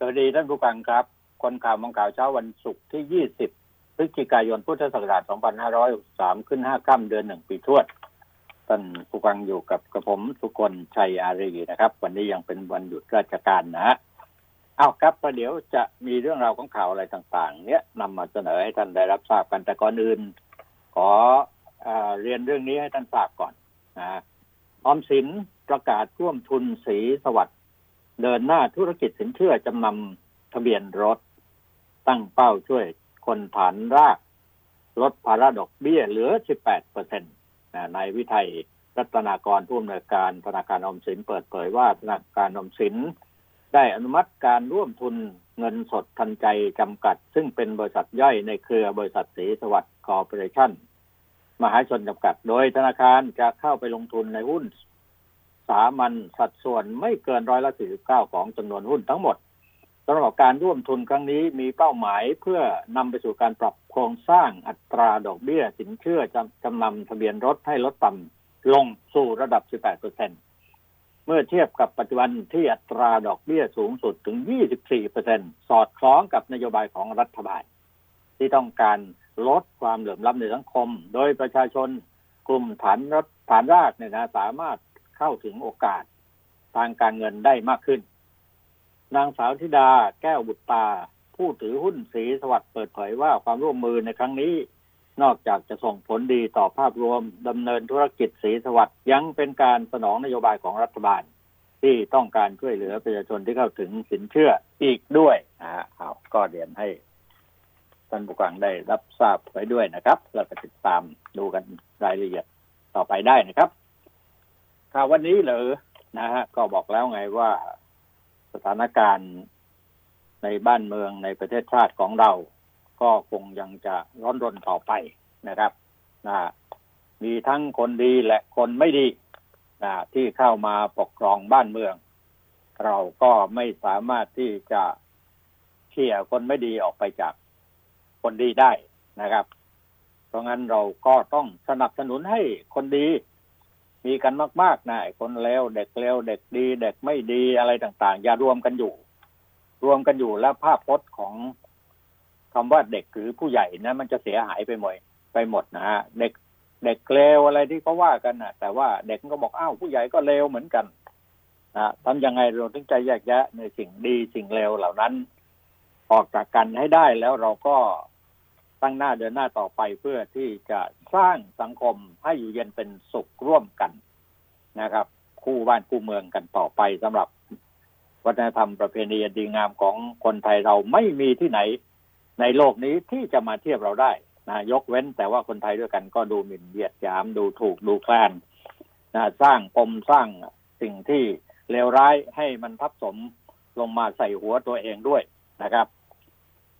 สวัสดีท่านผู้ฟังครับ คนข่าวมองข่าวเช้าวันศุกร์ที่ 20 พฤศจิกายนพุทธศักราช 2563 ขึ้น 5 ค่ำเดือนหนึ่งปีทวด ท่านผู้ฟังอยู่กับกระผมทุกคนชัยอารีนะครับ วันนี้ยังเป็นวันหยุดราชการนะฮะเอาครับประเดี๋ยวจะมีเรื่องราวของข่าวอะไรต่างๆ เนี้ยนำมาเสนอให้ท่านได้รับทราบกันแต่ก่อนอื่น ขออเรียนเรื่องนี้ให้ท่านทราบก่อนนะออมสินประกาศร่วมทุนศรีสวัสดิ์ เดินหน้าธุรกิจสินเชื่อจำนำทะเบียนรถ ตั้งเป้าช่วยคนฐานราก ลดภาระดอกเบี้ยเหลือ 18เปอร์เซ็นต์นายวิทัยรัตนากรผู้อำนวยการธนาคารออมสินเปิดเผยว่าธนาคารออมสิน ได้อนุมัติการร่วมทุนเงินสดทันใจจำกัด ซึ่งเป็นบริษัทย่อยในเครือบริษัทศรีสวัสดิ์คอร์ปอเรชั่นมหาชนจำกัด โดยธนาคารจะเข้าไปลงทุนในหุ้น สามัญสัดส่วนไม่เกินร้อยละ49ของจำนวนหุ้นทั้งหมดสำหรับการร่วมทุนครั้งนี้มีเป้าหมายเพื่อนำไปสู่การปรับโครงสร้างอัตราดอกเบี้ยสินเชื่อจำจำนำทะเบียนรถให้ลดต่ำลงสู่ระดับ 18เปอร์เซ็นเมื่อเทียบกับปัจจุบันที่อัตราดอกเบี้ยสูงสุดถึง 24เปอร์เซ็นสอดคล้องกับนโยบายของรัฐบาล ที่ต้องการลดความเหลื่อมล้ำในสังคม โดยประชาชนกลุ่มฐานรฐานรากเนี่ยนะสามารถ เข้าถึงโอกาสทางการเงินได้มากขึ้น นางสาวธิดาแก้วบุตรตา ผู้ถือหุ้นสีสวัสด์เปิดเผยว่าความร่วมมือในครั้งนี้ นอกจากจะส่งผลดีต่อภาพรวมดำเนินธุรกิจสีสวัสด์ยังเป็นการสนองนโยบายของรัฐบาล ที่ต้องการช่วยเหลือประชาชนที่เข้าถึงสินเชื่ออีกด้วยนะฮะเอาก็เรียนให้ท่านผู้ฟังได้รับทราบไว้ด้วยนะครับแล้วก็ติดตามดูกันรายละเอียดต่อไปได้นะครับ ข่าววันนี้เลยนะฮะ ก็บอกแล้วไงว่าสถานการณ์ในบ้านเมืองในประเทศชาติของเรา ก็คงยังจะร้อนรนต่อไปนะครับนะมีทั้งคนดีและคนไม่ดีนะที่เข้ามาปกครองบ้านเมือง เราก็ไม่สามารถที่จะเขี่ยคนไม่ดีออกไปจากคนดีได้นะครับ เพราะงั้นเราก็ต้องสนับสนุนให้คนดี มีกันมากๆนะคนเลวเด็กเลวเด็กดี เด็กไม่ดีอะไรต่าง ๆ อย่ารวมกันอยู่ รวมกันอยู่แล้วภาพพจน์ของคำว่าเด็กหรือผู้ใหญ่นะมันจะเสียหายไปหมดไปหมดนะฮะเด็กเด็กเลวอะไรที่เขาว่ากันนะแต่ว่าเด็กก็บอกอ้าวผู้ใหญ่ก็เลวเหมือนกันนะทำยังไงเราถึงใจแยกแยะในสิ่งดีสิ่งเลวเหล่านั้น ออกจากกันให้ได้แล้วเราก็ ตั้งหน้าเดินหน้าต่อไปเพื่อที่จะสร้างสังคมให้อยู่เย็นเป็นสุขร่วมกันนะครับ คู่บ้านคู่เมืองกันต่อไปสำหรับวัฒนธรรมประเพณีดีงามของคนไทยเราไม่มีที่ไหนในโลกนี้ที่จะมาเทียบเราได้นะยกเว้นแต่ว่าคนไทยด้วยกันก็ดูหมิ่นเหยียดหยามดูถูกดูแคลนนะสร้างปมสร้างสิ่งที่เลวร้ายให้มันทับสมลงมาใส่หัวตัวเองด้วยนะครับ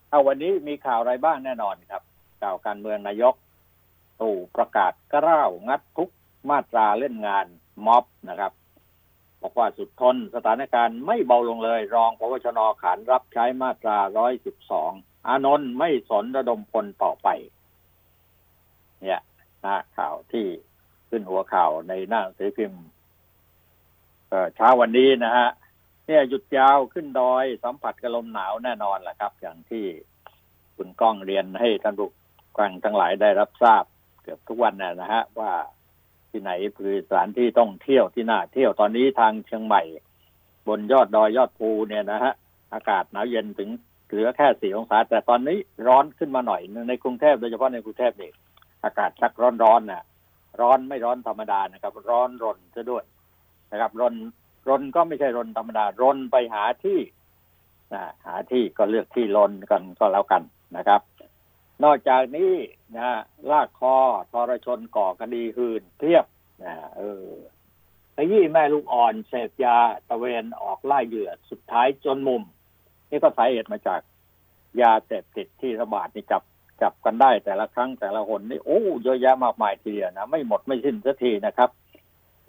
เอาวันนี้มีข่าวอะไรบ้างแน่นอนครับ ข่าวการเมืองนายก ตู่ประกาศกล้าวงัดทุกมาตราเล่นงานม็อบนะครับบอกว่าสุดทนสถานการณ์ไม่เบาลงเลย รองพบชนขานรับใช้มาตราร้อยสิบสองอานนท์ไม่สนระดมพลต่อไป เนี่ยหน้าข่าวที่ขึ้นหัวข่าวในหน้าสือพิมพ์เช้าวันนี้นะฮะ เนี่ยหยุดยาวขึ้นดอยสัมผัสกับลมหนาวแน่นอนแหละครับ อย่างที่คุณก้องเรียนให้ท่านผู้ฟังทั้งหลายได้รับทราบ เกือบทุกวันนะฮะว่าที่ไหนคือสถานที่ต้องเที่ยวที่น่าเที่ยวตอนนี้ทางเชียงใหม่ บนยอดดอยยอดภูเนี่ยนะฮะอากาศหนาวเย็นถึงเหลือแค่สี่องศา แต่ตอนนี้ร้อนขึ้นมาหน่อยในกรุงเทพโดยเฉพาะในกรุงเทพนี่อากาศชักร้อนร้อนนะร้อนไม่ร้อนธรรมดานะครับ ร้อนรนซะด้วยนะครับรน รนก็ไม่ใช่รนธรรมดารนไปหาที่นะหาที่ก็เลือกที่รนกันก็แล้วกันนะครับ นอกจากนี้นะลากคอทรชนก่อคดีหืนเทียบนะเออขยี่แม่ลูกอ่อนเสพยาตะเวนออกไล่เหยื่อสุดท้ายจนมุม นี่ก็สาเหตุมาจากยาเสพติดที่ระบาดนี่จับจับกันได้แต่ละครั้งแต่ละคนนี่โอ้เยอะแยะมากมายทีเดียวนะไม่หมดไม่สิ้นสักทีนะครับ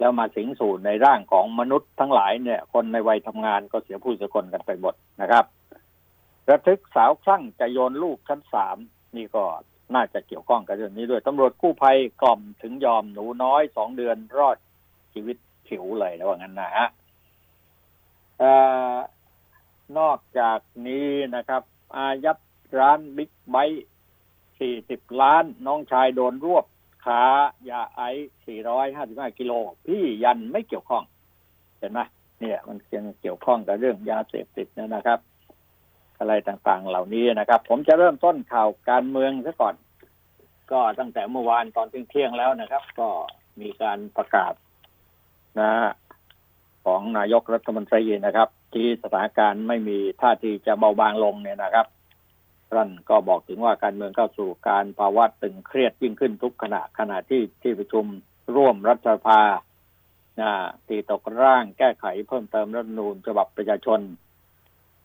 แล้วมาสิงสู่ในร่างของมนุษย์ทั้งหลายเนี่ย คนในวัยทำงานก็เสียผู้เสียคนกันไปหมดนะครับ ระทึกสาวคลั่งจะโยนลูกชั้นสามนี่ก็น่าจะเกี่ยวข้องกับเรื่องนี้ด้วยตำรวจกู้ภัยกล่อมถึงยอมหนูน้อยสองเดือนรอดชีวิตผิวเลยนะว่างั้นนะฮะนอกจากนี้นะครับ อายัดร้านบิ๊กไบค์40 ล้าน น้องชายโดนรวบ ขายาไอซ์455 กิโล พี่ยันไม่เกี่ยวข้อง เห็นไหมเนี่ย มันยังเกี่ยวข้องกับเรื่องยาเสพติดนะครับ อะไรต่างๆเหล่านี้นะครับ ผมจะเริ่มต้นข่าวการเมืองซะก่อน ก็ตั้งแต่เมื่อวานตอนเที่ยงแล้วนะครับ ก็มีการประกาศนะของนายกรัฐมนตรีนะครับ ที่สถานการณ์ไม่มีท่าทีจะเบาบางลงเนี่ยนะครับ ท่านก็บอกถึงว่าการเมืองเข้าสู่การภาวะตึงเครียดยิ่งขึ้นทุกขณะขณะที่ที่ประชุมร่วมรัฐสภาตีตกร่างแก้ไขเพิ่มเติมรัฐนูญฉบับประชาชน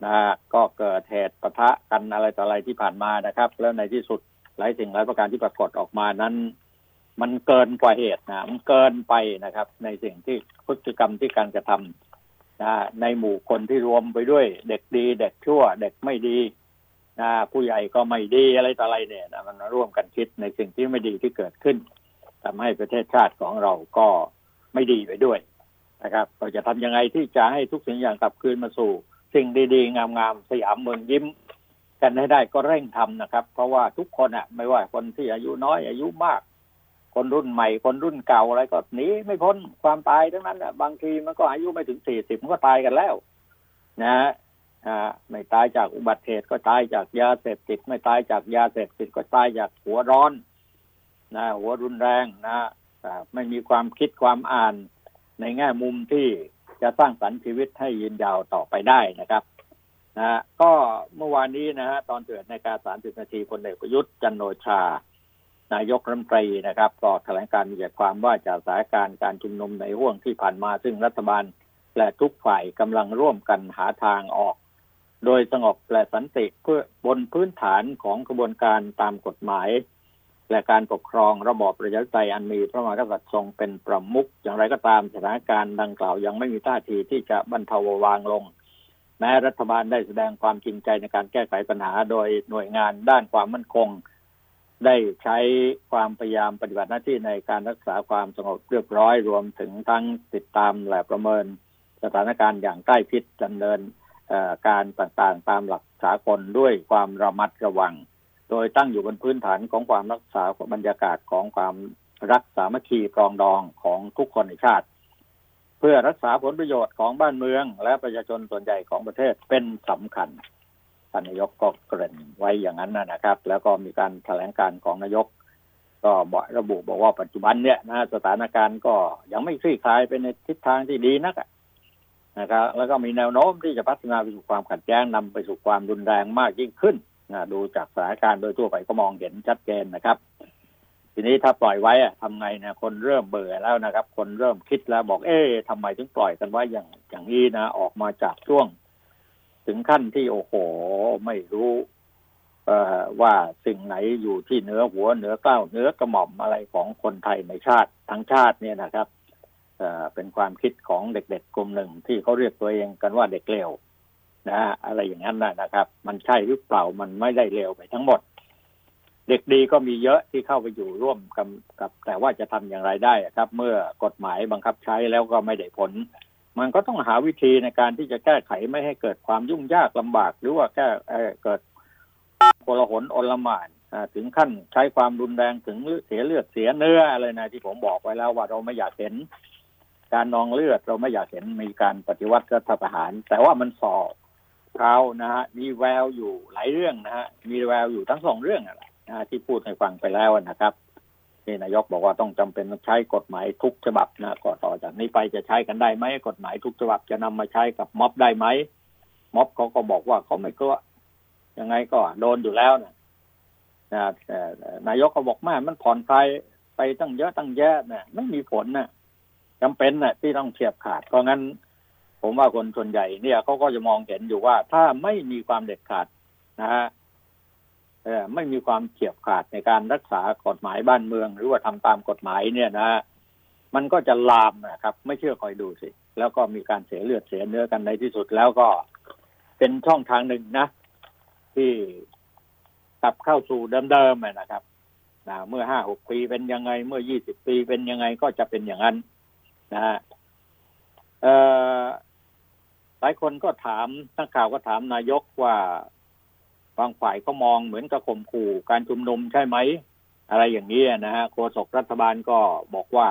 นะก็เกิดเหตุปะทะกันอะไรต่ออะไรที่ผ่านมานะครับ แล้วในที่สุดหลายสิ่งหลายประการที่ปรากฏออกมานั้น มันเกินกว่าเหตุนะมันเกินไปนะครับ ในสิ่งที่พฤติกรรมที่การกระทำนะในหมู่คนที่รวมไปด้วย เด็กดี เด็กชั่ว เด็กไม่ดี นะผู้ใหญ่ก็ไม่ดีอะไรต่ออะไรเนี่ยนะมันร่วมกันคิดในสิ่งที่ไม่ดีที่เกิดขึ้นทำให้ประเทศชาติของเราก็ไม่ดีไปด้วยนะครับเราจะทำยังไงที่จะให้ทุกสิ่งอย่างกลับคืนมาสู่ สิ่งดีๆ งามๆสยามเมืองยิ้ม กันให้ได้ก็เร่งทำนะครับ เพราะว่าทุกคนอะ ไม่ว่าคนที่อายุน้อยอายุมาก คนรุ่นใหม่ คนรุ่นเก่าอะไรก็หนีไม่พ้นความตายทั้งนั้นอะบางทีมันก็อายุไม่ถึงสี่สิบมันก็ตายกันแล้ว นะ ไม่ตายจากอุบัติเหตุก็ตายจากยาเสพติด ไม่ตายจากยาเสพติดก็ตายจากหัวร้อนนะหัวรุนแรงนะไม่มีความคิดความอ่านในแง่มุมที่จะสร้างสรรค์ชีวิตให้ยืนยาวต่อไปได้นะครับนะก็เมื่อวานนี้นะฮะตอนเกิดในการสามสิบนาทีพลเอกประยุทธ์จันโอชา นายกรัฐมนตรีนะครับก็แถลงการมีความว่าจากสถานการณ์การชุมนุมในห่วงที่ผ่านมา ซึ่งรัฐบาลและทุกฝ่ายกำลังร่วมกันหาทางออก โดยสงบและสันติเพื่อบนพื้นฐานของกระบวนการตามกฎหมาย และการปกครองระบอบประชาธิปไตยอันมีพระมหากษัตริย์ทรงเป็นประมุขอย่างไรก็ตามสถานการณ์ดังกล่าวยังไม่มีท่าทีที่จะบรรเทาวางลง แม้รัฐบาลได้แสดงความจริงใจในการแก้ไขปัญหา โดยหน่วยงานด้านความมั่นคง ได้ใช้ความพยายามปฏิบัติหน้าที่ในการรักษาความสงบเรียบร้อยรวมถึงทั้งติดตามและประเมินสถานการณ์อย่างใกล้ชิดดำเนิน การต่างๆตามหลักสากลด้วยความระมัดระวัง โดยตั้งอยู่บนพื้นฐานของความรักษาบรรยากาศของความรักสามัคคีปรองดองของทุกคนในชาติ เพื่อรักษาผลประโยชน์ของบ้านเมือง และประชาชนส่วนใหญ่ของประเทศเป็นสำคัญท่านนายกก็เกริ่นไว้อย่างนั้นนะครับ แล้วก็มีการแถลงการของนายก ก็บอกระบุบอกว่าปัจจุบันเนี่ยนะสถานการณ์ก็ยังไม่คลี่คลายไปในทิศทางที่ดีนัก นะครับแล้วก็มีแนวโน้มที่จะพัฒนาไปสู่ความขัดแย้งนำไปสู่ความรุนแรงมากยิ่งขึ้นนะดูจากสถานการณ์โดยทั่วไปก็มองเห็นชัดเจนนะครับ ทีนี้ถ้าปล่อยไว้อะทำไงนะคนเริ่มเบื่อแล้วนะครับ คนเริ่มคิดแล้วบอกเอ๊ะทำไมถึงปล่อยกันไว้อย่างอย่างนี้นะ ออกมาจากช่วง ถึงขั้นที่โอ้โหไม่รู้เอ่อว่าสิ่งไหนอยู่ที่เหนือหัวเหนือเกล้าเหนือกระหม่อมอะไรของคนไทยในชาติทั้งชาติเนี่ยนะครับ เป็นความคิดของเด็กๆกลุ่มหนึ่งที่เขาเรียกตัวเองกันว่าเด็กเลวนะอะไรอย่างนั้นนะครับ มันใช่หรือเปล่ามันไม่ได้เลวไปทั้งหมด เด็กดีก็มีเยอะที่เข้าไปอยู่ร่วมกับกับ แต่ว่าจะทำอย่างไรได้ครับ เมื่อกฎหมายบังคับใช้แล้วก็ไม่ได้ผล มันก็ต้องหาวิธีในการที่จะแก้ไขไม่ให้เกิดความยุ่งยากลำบาก หรือว่าแก้เกิดโกลาหลอลมานถึงขั้นใช้ความรุนแรงถึงเสียเลือดเสียเนื้ออะไรนะที่ผมบอกไว้แล้วว่าเราไม่อยากเห็น การนองเลือดเราไม่อยากเห็นมีการปฏิวัติรัฐประหาร แต่ว่ามันสอบเขานะฮะมีแววอยู่หลายเรื่องนะฮะมีแววอยู่ทั้งสองเรื่องอะไรนะที่พูดให้ฟังไปแล้วนะครับที่นายกบอกว่าต้องจำเป็นต้องใช้กฎหมายทุกฉบับนะก็ต่อจากนี้ไปจะใช้กันได้ไหมกฎหมายทุกฉบับจะนำมาใช้กับม็อบได้ไหมม็อบเขาก็บอกว่าเขาไม่กลัวยังไงก็โดนอยู่แล้วนะนะนายกก็บอกแม่มันผ่อนคลายไปตั้งเยอะตั้งแยะนี่ยไม่มีผลนะ จำเป็นน่ะที่ต้องเทียบขาด เพราะงั้น ผมว่าคนส่วนใหญ่เนี่ยเขาก็จะมองเห็นอยู่ว่า ถ้าไม่มีความเด็ดขาดนะฮะไม่มีความเฉียบขาดในการรักษากฎหมายบ้านเมือง หรือว่าทำตามกฎหมายเนี่ยนะมันก็จะลามนะครับ ไม่เชื่อคอยดูสิ แล้วก็มีการเสียเลือดเสียเนื้อกันในที่สุดแล้วก็เป็นช่องทางหนึ่งนะ ที่กลับเข้าสู่เดิมๆนะครับนะเมื่อห้าหกปีเป็นยังไง เมื่อยี่สิบปีเป็นยังไงก็จะเป็นอย่างนั้น นะฮะหลายคนก็ถามนักข่าวก็ถามนายกว่าบางฝ่ายก็มองเหมือนกับข่มขู่การชุมนุมใช่ไหม อะไรอย่างนี้นะฮะโฆษกรัฐบาลก็บอกว่า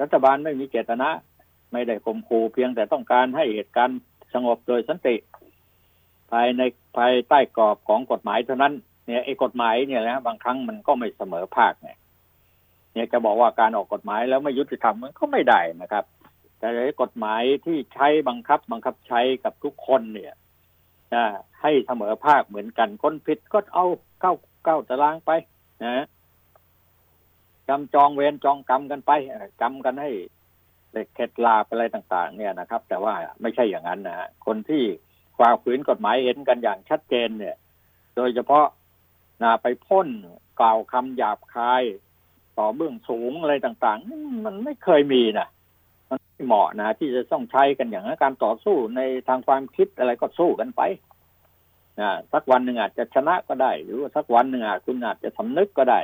รัฐบาลไม่มีเจตนาไม่ได้ข่มขู่เพียงแต่ต้องการให้เหตุการณ์สงบโดยสันติ ภายในภายใต้กรอบของกฎหมายเท่านั้นเนี่ยไอ้กฎหมายเนี่ยนะบางครั้งมันก็ไม่เสมอภาคเนี่ย เนี่ยจะบอกว่าการออกกฎหมายแล้วไม่ยุติธรรมมันก็ไม่ได้นะครับ แต่กฎหมายที่ใช้บังคับบังคับใช้กับทุกคนเนี่ยให้เสมอภาคเหมือนกันคนผิดก็เอาเข้าเก้าตารางไปนะจำจองเวรจองกรรมกันไปกรรมกันให้เด็กเข็ดลาอะไรต่าง ๆ เนี่ยนะครับ แต่ว่าไม่ใช่อย่างนั้นนะคนที่ฝ่าฝืนกฎหมายเห็นกันอย่างชัดเจนเนี่ย โดยเฉพาะนาไปพ่นกล่าวคำหยาบคาย ต่อเบื้องสูงอะไรต่างๆ มันไม่เคยมีนะมันไม่เหมาะนะที่จะต้องใช้กันอย่างนั้นการต่อสู้ในทางความคิดอะไรก็สู้กันไปนะสักวันหนึ่งอาจจะชนะก็ได้ หรือว่าสักวันหนึ่งอาจคุณอาจจะสำนึกก็ได้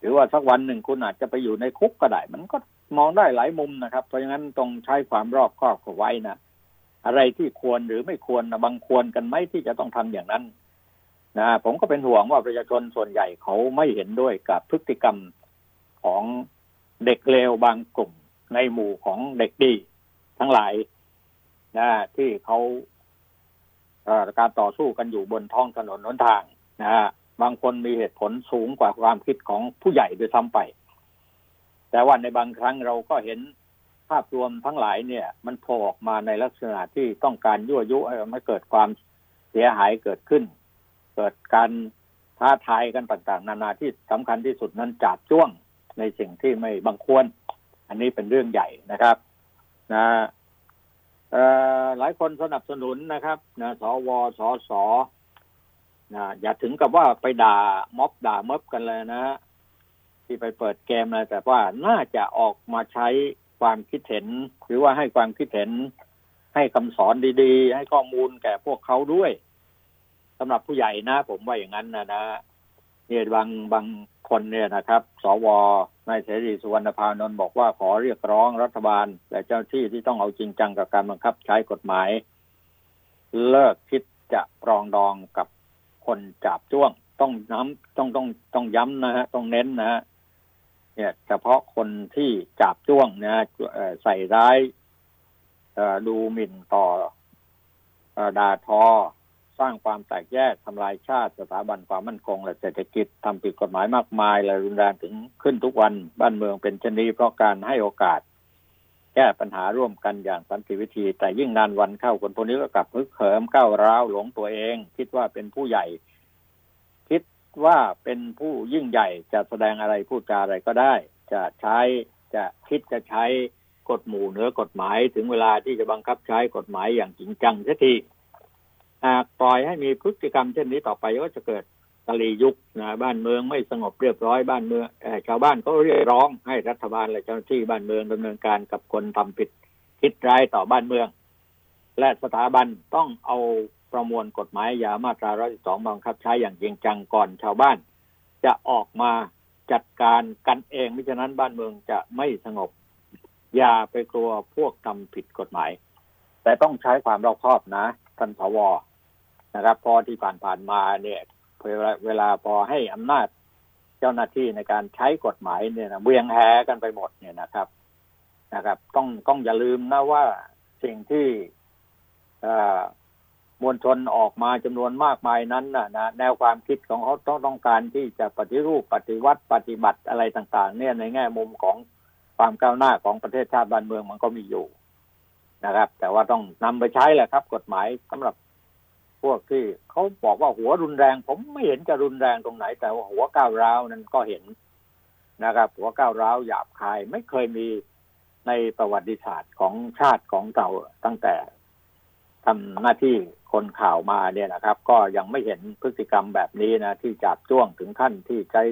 หรือว่าสักวันหนึ่งคุณอาจจะไปอยู่ในคุกก็ได้ มันก็มองได้หลายมุมนะครับ เพราะฉะนั้นต้องใช้ความรอบคอบไว้นะอะไรที่ควรหรือไม่ควรนะบางควรกันไหมที่จะต้องทำอย่างนั้นนะผมก็เป็นห่วงว่าประชาชนส่วนใหญ่เขาไม่เห็นด้วยกับพฤติกรรม ของเด็กเลวบางกลุ่มในหมู่ของเด็กดีทั้งหลายนะที่เขาการต่อสู้กันอยู่บนท้องถนนหนทางนะฮะบางคนมีเหตุผลสูงกว่าความคิดของผู้ใหญ่ด้วยซ้ำไป แต่ว่าในบางครั้งเราก็เห็นภาพรวมทั้งหลายเนี่ย มันโผล่ออกมาในลักษณะที่ต้องการยั่วยุให้เกิดความเสียหายเกิดขึ้น เกิดการท้าทายกันต่างๆ นานาที่สำคัญที่สุดนั้นจับจ้วง ในสิ่งที่ไม่บังควร อันนี้เป็นเรื่องใหญ่นะครับนะหลายคนสนับสนุนนะครับนะสวสสนะอย่าถึงกับว่าไปด่าม็อบด่าม็อบกันเลยนะที่ไปเปิดเกมอะไรแต่ว่าน่าจะออกมาใช้ความคิดเห็น หรือว่าให้ความคิดเห็น ให้คำสอนดีๆ ให้ข้อมูลแก่พวกเขาด้วยสำหรับผู้ใหญ่นะ ผมว่าอย่างนั้นนะนะ เนี่ยบางบางคนเนี่ยนะครับ สวนายเสรีสุวรรณพานนท์บอกว่าขอเรียกร้องรัฐบาล และเจ้าที่ที่ต้องเอาจริงจังกับการบังคับใช้กฎหมาย เลิกคิดจะปรองดองกับคนจับจ้วง ต้องน้ำต้องต้องต้องย้ำนะฮะต้องเน้นนะฮะเนี่ยเฉพาะคนที่จับจ้วงนะใส่ร้ายดูหมิ่นต่อด่าทอ สร้างความแตกแยกทำลายชาติสถาบันความมั่นคงและเศรษฐกิจทำผิดกฎหมายมากมายและรุนแรงถึงขึ้นทุกวันบ้านเมืองเป็นชนีเพราะการให้โอกาส แก้ปัญหาร่วมกันอย่างสันติวิธี แต่ยิ่งนานวันเข้าคนพวกนี้ก็กลับพึกเขิมก้าวร้าวหลงตัวเอง คิดว่าเป็นผู้ใหญ่ คิดว่าเป็นผู้ยิ่งใหญ่จะแสดงอะไรพูดจาอะไรก็ได้ จะใช้จะคิดจะใช้กฎหมู่เหนือกฎหมายถึงเวลาที่จะบังคับใช้กฎหมายอย่างจริงจังเสียที ปล่อยให้มีพฤติกรรมเช่นนี้ต่อไปก็จะเกิดตลียุคนะบ้านเมืองไม่สงบเรียบร้อยบ้านเมืองชาวบ้านก็เรียกร้องให้รัฐบาลและเจ้าหน้าที่บ้านเมืองดำเนินการกับคนทำผิดคิดร้ายต่อบ้านเมือง และสถาบันต้องเอาประมวลกฎหมายยามาตรา112บังคับใช้อย่างจริงจังก่อนชาวบ้าน จะออกมาจัดการกันเองมิฉะนั้นบ้านเมืองจะไม่สงบ อย่าไปกลัวพวกทำผิดกฎหมาย แต่ต้องใช้ความรอบคอบนะท่านสว นะครับพอที่ผ่านๆมาเนี่ยเวลาเวลาพอให้อำนาจเจ้าหน้าที่ในการใช้กฎหมายเนี่ยนะเวียงแหกันไปหมดเนี่ยนะครับนะครับ ต้องต้องอย่าลืมนะว่าสิ่งที่มวลชนออกมาจำนวนมากมายนั้นนะนะแนวความคิดของเขาต้องต้องการที่จะปฏิรูปปฏิวัติปฏิบัติอะไรต่าง ๆ เนี่ยในแง่มุมของความก้าวหน้าของประเทศชาติบ้านเมืองมันก็มีอยู่นะครับ แต่ว่าต้องนำไปใช้แหละครับ กฎหมายสำหรับ พวกที่เขาบอกว่าหัวรุนแรง ผมไม่เห็นจะรุนแรงตรงไหน แต่ว่าหัวก้าวร้าวนั้นก็เห็นนะครับ หัวก้าวร้าวหยาบคายไม่เคยมีในประวัติศาสตร์ของชาติของเราตั้งแต่ทำหน้าที่คนข่าวมาเนี่ยนะครับ ก็ยังไม่เห็นพฤติกรรมแบบนี้นะ ที่จับจ้วงถึงขั้นที่ใช้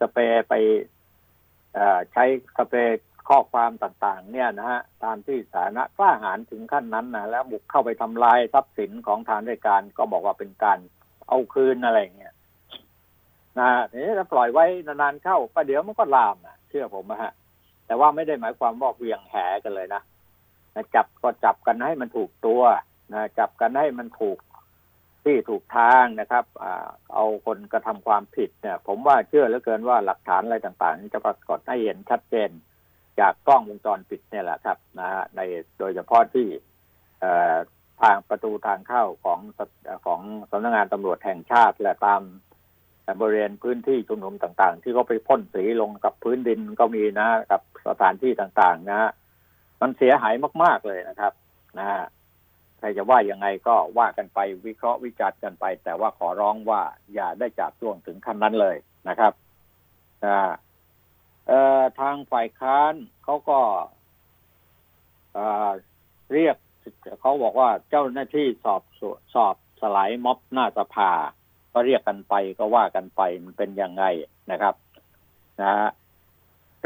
สเปรย์ไปใช้สเปรย์ ข้อความต่างๆ เนี่ยนะฮะตามที่สาธารณะกล้าหาญถึงขั้นนั้นนะแล้วบุกเข้าไปทำลายทรัพย์สินของทางราชการก็บอกว่าเป็นการเอาคืนอะไรเงี้ยนะนี่ถ้าปล่อยไว้นานๆเข้าก็เดี๋ยวมันก็ลามนะเชื่อผมนะฮะ แต่ว่าไม่ได้หมายความว่าเวียงแหกันเลยนะจับก็จับกันให้มันถูกตัวนะจับกันให้มันถูกที่ถูกทางนะครับอเอาคนกระทำความผิดเนี่ย ผมว่าเชื่อเหลือเกินว่าหลักฐานอะไรต่างๆ จะปรากฏให้เห็นชัดเจน จากกล้องวงจรปิดเนี่ยแหละครับนะฮะในโดยเฉพาะที่ทางประตูทางเข้าของของสำนักงานตำรวจแห่งชาติและตามบริเวณพื้นที่ชุมนุมต่างๆ ที่เขาไปพ่นสีลงกับพื้นดินก็มีนะกับสถานที่ต่างๆ นะมันเสียหายมาก ๆเลยนะครับ นะใครจะว่ายังไงก็ว่ากันไปวิเคราะห์วิจารณ์กันไป แต่ว่าขอร้องว่าอย่าได้จับช่วงถึงขั้นนั้นเลยนะครับอ่า เอ่อทางฝ่ายค้านเขาก็เรียกเขาบอกว่าเจ้าหน้าที่สอบสอบสลายม็อบหน้าสภา ก็เรียกกันไปก็ว่ากันไปมันเป็นยังไงนะครับนะฮะ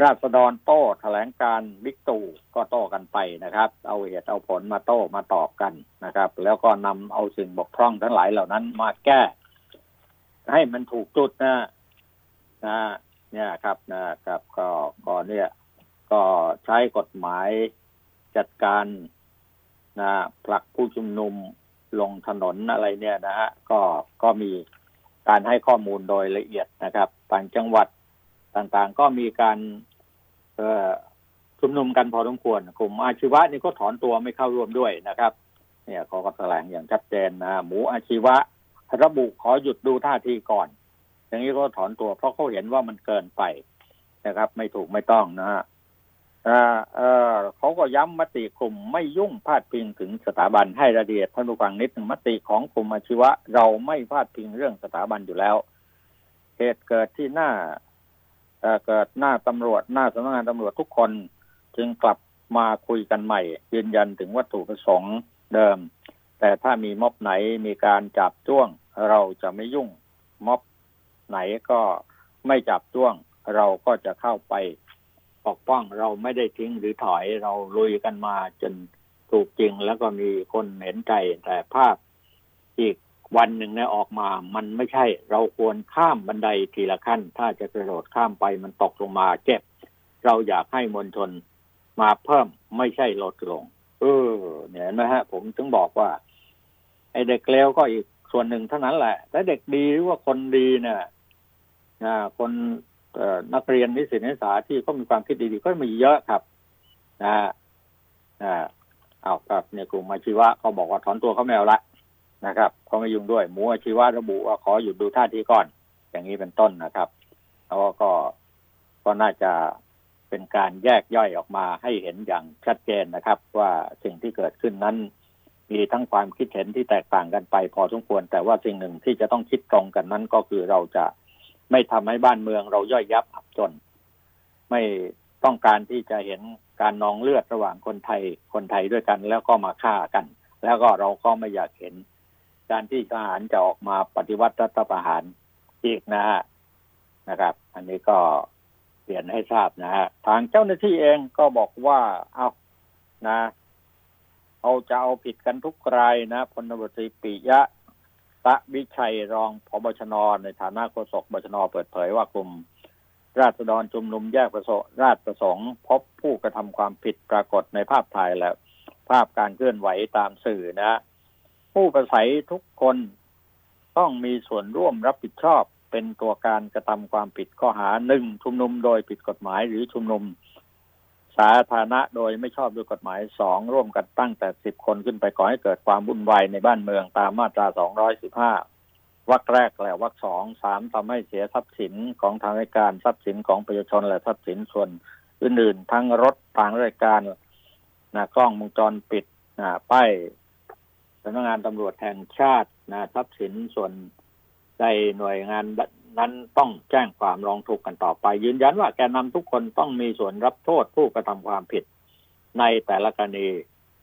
ราษฎรโต้แถลงการบิ๊กตู่ก็โต้กันไปนะครับ เอาเหตุเอาผลมาโต้มาตอบกันนะครับ แล้วก็นำเอาสิ่งบกพร่องทั้งหลายเหล่านั้นมาแก้ ให้มันถูกจุดนะนะ เนี่ยครับนะครับก็ก็เนี่ยก็ใช้กฎหมายจัดการนะผลักผู้ชุมนุมลงถนนอะไรเนี่ยนะฮะก็ก็มีการให้ข้อมูลโดยละเอียดนะครับต่างจังหวัดต่างๆ ก็มีการเอ่อชุมนุมกันพอสมควรกลุ่มอาชีวะนี่ก็ถอนตัวไม่เข้าร่วมด้วยนะครับ เนี่ยเขาก็แถลงอย่างชัดเจนนะหมูอาชีวะระบุขอหยุดดูท่าทีก่อน อย่างนี้ก็ถอนตัวเพราะเขาเห็นว่ามันเกินไปนะครับ ไม่ถูกไม่ต้องนะฮะเขาก็ย้ำมติกลุ่มไม่ยุ่งพาดพิงถึงสถาบันให้ระเดียดท่านผู้ฟังนิดหนึ่งมติของกลุ่มอาชีวะ เราไม่พาดพิงเรื่องสถาบันอยู่แล้ว เหตุเกิดที่หน้าเกิดหน้าตำรวจหน้าสำนักงานตำรวจทุกคน จึงกลับมาคุยกันใหม่ ยืนยันถึงวัตถุประสงค์เดิม แต่ถ้ามีม็อบไหนมีการจับจ้วง เราจะไม่ยุ่งม็อบ ไหนก็ไม่จับจ้วง เราก็จะเข้าไปปกป้องเราไม่ได้ทิ้งหรือถอยเราลุยกันมาจนถูกจริงแล้วก็มีคนเห็นใจแต่ภาพอีกวันหนึ่งเนี่ยออกมา มันไม่ใช่ เราควรข้ามบันไดทีละขั้น ถ้าจะกระโดดข้ามไปมันตกลงมาเจ็บ เราอยากให้มวลชนมาเพิ่มไม่ใช่ลดลง เออ เนี่ยนะฮะ ผมถึงบอกว่า ไอ้เด็กเลวก็อีกส่วนหนึ่งเท่านั้นแหละ แต่เด็กดีหรือว่าคนดีเนี่ยนะ คนนักเรียนนิสิตนักศึกษาที่เขามีความคิดดีๆก็มีเยอะครับนะนะเอาครับเนี่ยกลุ่มอาชีวะเขาบอกว่าถอนตัวเขาไม่เอาละนะครับเขาไม่ยุ่งด้วยหมูอาชีวะระบุว่าขอหยุดดูท่าทีก่อน อย่างนี้เป็นต้นนะครับแล้วก็ก็น่าจะเป็นการแยกย่อยออกมาให้เห็นอย่างชัดเจนนะครับ ว่าสิ่งที่เกิดขึ้นนั้น มีทั้งความคิดเห็นที่แตกต่างกันไปพอสมควร แต่ว่าสิ่งหนึ่งที่จะต้องคิดตรงกันนั้นก็คือเราจะ ไม่ทำให้บ้านเมืองเราย่อยยับอับจน ไม่ต้องการที่จะเห็นการนองเลือดระหว่างคนไทยคนไทยด้วยกัน แล้วก็มาฆ่ากัน แล้วก็เราก็ไม่อยากเห็น การที่ทหารจะออกมาปฏิวัติรัฐประหารอีกนะฮะนะครับ อันนี้ก็เปลี่ยนให้ทราบนะฮะทางเจ้าหน้าที่เองก็บอกว่าเอานะเอาจะเอาผิดกันทุกรายนะพลตบตรีปิยะ ตะวิชัยรองพบชน ในฐานะโฆษกบชน เปิดเผยว่ากลุ่ม ราษฎรชุมนุมแยกประสราชประสงค์ พบผู้กระทำความผิดปรากฏในภาพถ่ายและภาพการเคลื่อนไหวตามสื่อนะ ผู้ประสัยทุกคนต้องมีส่วนร่วมรับผิดชอบเป็นตัวการกระทำความผิดข้อหาหนึ่งชุมนุมโดยผิดกฎหมายหรือชุมนุม สาธารณะโดยไม่ชอบด้วยกฎหมายสองร่วมกันตั้งแต่สิบคนขึ้นไปก่อให้เกิดความวุ่นวายในบ้านเมืองตามมาตราสองร้อยสิบห้าวรรคแรกและวรรคสองสามทำให้เสียทรัพย์สินของทางราชการทรัพย์สินของประชาชนและทรัพย์สินส่วนอื่นๆ ทั้งรถทางราชการนะกล้องวงจรปิดนะป้ายสำนักงานตำรวจแห่งชาตินะทรัพย์สินส่วนใดหน่วยงาน นั้นต้องแจ้งความร้องทุกข์กันต่อไป ยืนยันว่าแกนนำทุกคนต้องมีส่วนรับโทษผู้กระทำความผิด ในแต่ละกรณี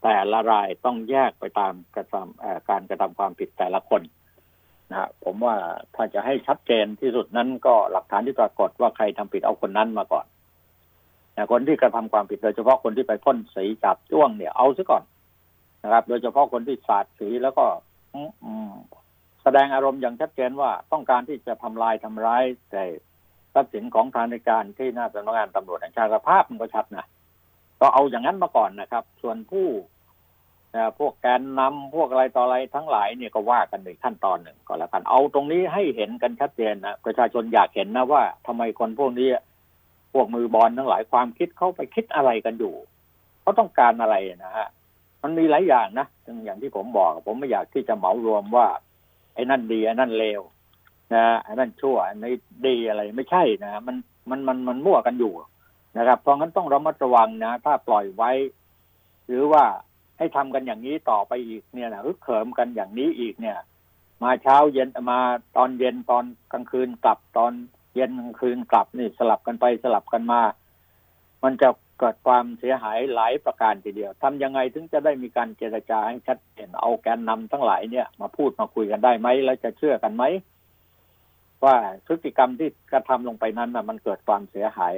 แต่ละรายต้องแยกไปตามกระทำการกระทำความผิดแต่ละคนนะผมว่าถ้าจะให้ชัดเจนที่สุดนั้นก็หลักฐานที่ปรากฏว่าใครทำผิดเอาคนนั้นมาก่อนนะคนที่กระทำความผิดโดยเฉพาะคนที่ไปพ่นสีจับจ้วงเนี่ยเอาซะก่อนนะครับ โดยเฉพาะคนที่สาดสีแล้วก็ แสดงอารมณ์อย่างชัดเจนว่าต้องการที่จะทำลายทำร้ายแต่ทรัพย์สินของทางในการที่หน้าสำนักงานตำรวจแห่งชาติภาพมันก็ชัดนะก็เอาอย่างนั้นมาก่อนนะครับ ส่วนผู้พวกแกนนำพวกอะไรต่ออะไรทั้งหลายเนี่ยก็ว่ากันในขั้นตอนหนึ่งก็แล้วกันเอาตรงนี้ให้เห็นกันชัดเจนนะประชาชนอยากเห็นนะว่าทำไมคนพวกนี้พวกมือบอลทั้งหลายความคิดเขาไปคิดอะไรกันอยู่เขาต้องการอะไรนะฮะมันมีหลายอย่างนะอย่างที่ผมบอก ผมไม่อยากที่จะเหมารวมว่า ไอ้นั่นดีไอ้นั่นเลวนะไอ้นั่นชั่วไอ้นี่ดีอะไรไม่ใช่นะ มันมันมันมันมั่วกันอยู่นะครับ เพราะงั้นต้องระมัดระวังนะ ถ้าปล่อยไว้ หรือว่าให้ทำกันอย่างนี้ต่อไปอีกเนี่ยนะฮึกเขิมกันอย่างนี้อีกเนี่ย มาเช้าเย็นมาตอนเย็นตอนกลางคืนกลับตอนเย็นกลางคืนกลับนี่สลับกันไปสลับกันมา มันจะ เกิดความเสียหายหลายประการทีเดียวทำยังไงถึงจะได้มีการเจรจาให้ชัดเจนเอาแกนนำทั้งหลายเนี่ยมาพูดมาคุยกันได้ไหมแล้วจะเชื่อกันไหมว่าพฤติกรรมที่กระทำลงไปนั้นนะมันเกิดความเสียหาย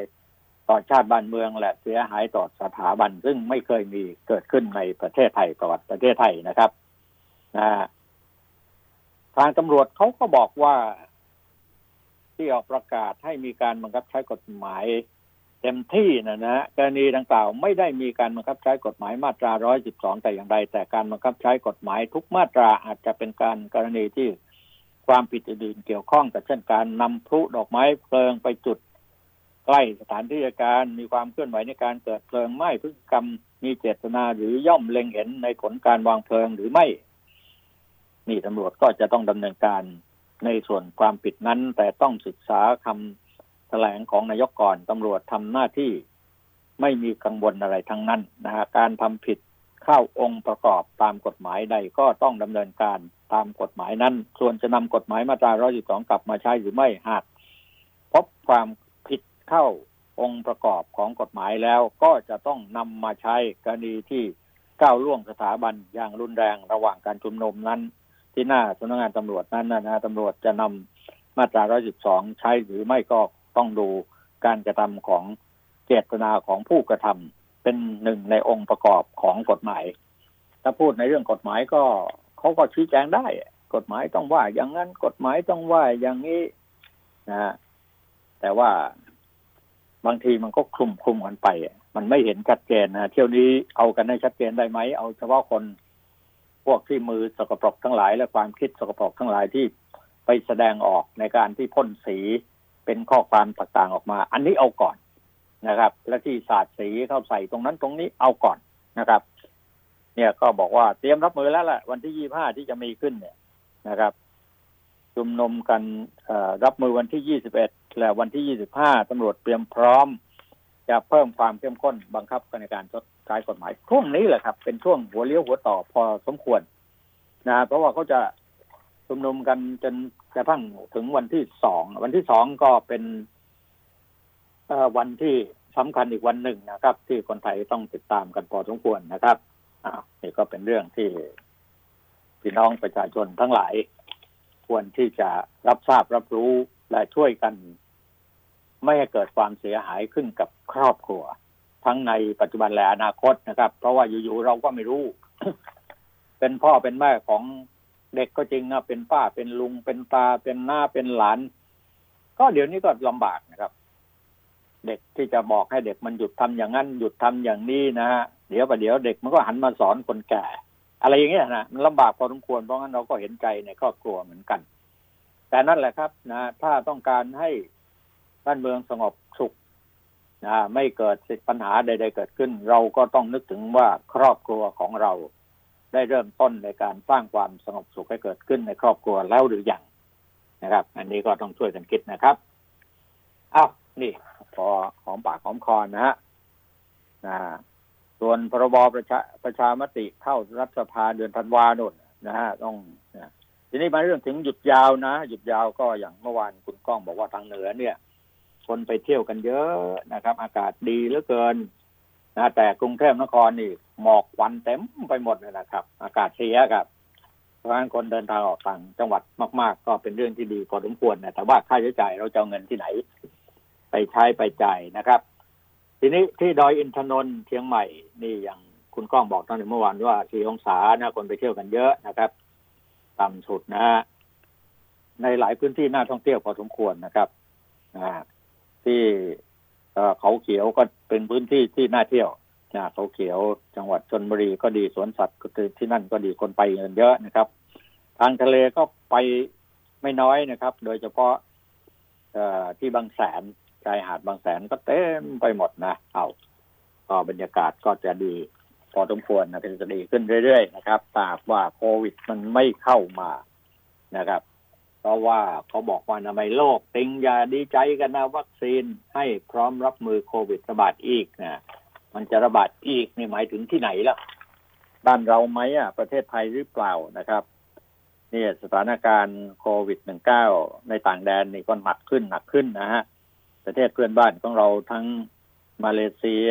ต่อชาติบ้านเมืองและเสียหายต่อสถาบัน ซึ่งไม่เคยมีเกิดขึ้นในประเทศไทยประวัติประเทศไทยนะครับนะทางตำรวจเขาก็บอกว่าที่ออกประกาศให้มีการบังคับใช้กฎหมาย เต็มที่นะนะกรณีดังกล่าวไม่ได้มีการบังคับใช้กฎหมายมาตรา 112 แต่อย่างใด แต่การบังคับใช้กฎหมายทุกมาตราอาจจะเป็นการกรณีที่ความผิดอื่นเกี่ยวข้องกับเช่นการนำพลุดอกไม้เพลิงไปจุด ใกล้สถานที่การมีความเคลื่อนไหวในการเกิดเพลิงไหม้พฤติกรรมมีเจตนาหรือย่อมเล็งเห็นในผลการวางเพลิงหรือไม่ นี่ตำรวจก็จะต้องดำเนินการในส่วนความผิดนั้น แต่ต้องศึกษาคำ แถลงของนายกก่อนตำรวจทำหน้าที่ไม่มีกังวลอะไรทั้งนั้นนะฮะการทำผิดเข้าองค์ประกอบตามกฎหมายใดก็ต้องดำเนินการตามกฎหมายนั้น ส่วนจะนำกฎหมายมาตรา 112 กลับมาใช้หรือไม่หากพบความผิดเข้าองค์ประกอบของกฎหมายแล้วก็จะต้องนำมาใช้กรณีที่ก้าวล่วงสถาบันอย่างรุนแรงระหว่างการชุมนุมนั้น ที่หน้าสำนักงานตำรวจนั้นนะตำรวจจะนำมาตรา 112 ใช้หรือไม่ก็ ต้องดูการกระทำของเจตนาของผู้กระทำเป็นหนึ่งในองค์ประกอบของกฎหมาย ถ้าพูดในเรื่องกฎหมายก็เขาก็ชี้แจงได้ กฎหมายต้องว่า อย่างนั้นกฎหมายต้องว่าอย่างนี้นะแต่ว่าบางทีมันก็คลุมคลุมกันไป มันไม่เห็นชัดเจนนะเที่ยวนี้เอากันให้ชัดเจนได้ไหม เอาเฉพาะคนพวกที่มือสกปรกทั้งหลาย และความคิดสกปรกทั้งหลายที่ไปแสดงออกในการที่พ่นสี เป็นข้อความต่างๆออกมา อันนี้เอาก่อนนะครับ และที่ศาสาดสีเข้าใส่ตรงนั้นตรงนี้เอาก่อนนะครับ เนี่ยก็บอกว่าเตรียมรับมือแล้วแหละวันที่ยี่ห้าที่จะมีขึ้นเนี่ยนะครับชุมนุมกันรับมือวันที่21และวันที่25ตำรวจเตรียมพร้อม จะเพิ่มความเข้มข้นบังคับในการชดใช้กฎหมายช่วงนี้แหละครับ เป็นช่วงหัวเลี้ยวหัวต่อพอสมควรนะเพราะว่าเขาจะชุมนุมกันจน กระทั่งถึงวันที่สอง วันที่สองก็เป็นวันที่สำคัญอีกวันหนึ่งนะครับ ที่คนไทยต้องติดตามกันพอสมควรนะครับอ่านี่ก็เป็นเรื่องที่พี่น้องประชาชนทั้งหลาย ควรที่จะรับทราบรับรู้และช่วยกัน ไม่ให้เกิดความเสียหายขึ้นกับครอบครัว ทั้งในปัจจุบันและอนาคตนะครับ เพราะว่าอยู่ๆเราก็ไม่รู้ เป็นพ่อเป็นแม่ของ เด็กก็จริงนะเป็นป้าเป็นลุงเป็นตาเป็นหน้าเป็นหลาน ก็เดี๋ยวนี้ก็ลำบากนะครับ เด็กที่จะบอกให้เด็กมันหยุดทำอย่างนั้น หยุดทำอย่างนี้นะฮะเดี๋ยวประเดี๋ยวเด็กมันก็หันมาสอนคนแก่ อะไรอย่างเงี้ยนะมันลำบากพอสมควรเพราะงั้นเราก็เห็นใจในครอบครัวเหมือนกัน แต่นั่นแหละครับนะ ถ้าต้องการให้บ้านเมืองสงบสุขนะไม่เกิดปัญหาใด ๆ เกิดขึ้น เราก็ต้องนึกถึงว่าครอบครัวของเรา ได้เริ่มต้นในการสร้างความสงบสุขให้เกิดขึ้นในครอบครัวแล้วหรือยังนะครับ อันนี้ก็ต้องช่วยกันคิดนะครับอ้าวนี่พอหอมปากหอมคอนะฮะนะส่วนพรบประชาประชามติเข้ารัฐสภาเดือนธันวาโน่นนะฮะต้องนะทีนี้มาเรื่องถึงหยุดยาวนะ หยุดยาวก็อย่างเมื่อวานคุณก้องบอกว่าทางเหนือเนี่ย คนไปเที่ยวกันเยอะนะครับ อากาศดีเหลือเกินนะแต่กรุงเทพนครนี่ หมอกควันเต็มไปหมดเลยนะครับ อากาศเสียครับ เพราะฉะนั้นคนเดินทางออกต่างจังหวัดมาก ๆ ก็เป็นเรื่องที่ดีพอสมควรนะแต่ว่าค่าใช้จ่ายเราจะเอาเงินที่ไหน ไปใช้ไปจ่ายนะครับ ทีนี้ที่ดอยอินทนนท์เชียงใหม่นี่อย่างคุณก้องบอกตอนเมื่อวานว่าสี่องศานะคนไปเที่ยวกันเยอะนะครับต่ำสุดนะฮะในหลายพื้นที่น่าท่องเที่ยวพอสมควรนะครับที่เขาเขียวก็เป็นพื้นที่ที่น่าเที่ยว นะเขาเขียวจังหวัดชนบุรีก็ดีสวนสัตว์ก็ที่นั่นก็ดีคนไปเงินเยอะนะครับ ทางทะเลก็ไปไม่น้อยนะครับ โดยเฉพาะที่บางแสนชายหาดบางแสนก็เต็มไปหมดนะเอาก็บรรยากาศก็จะดีพอสมควรนะจะดีขึ้นเรื่อยๆนะครับตราบว่าโควิดมันไม่เข้ามานะครับ เพราะว่าเขาบอกว่านามัยโลกติงอย่าดีใจกันนะวัคซีนให้พร้อมรับมือโควิดระบาดอีกนะ มันจะระบาดอีกนี่หมายถึงที่ไหนล่ะ บ้านเราไหมอะ ประเทศไทยหรือเปล่านะครับนี่สถานการณ์โควิด -19 ในต่างแดนนี่ก็หนักขึ้นหนักขึ้นนะฮะ ประเทศเพื่อนบ้านของเราทั้งมาเลเซีย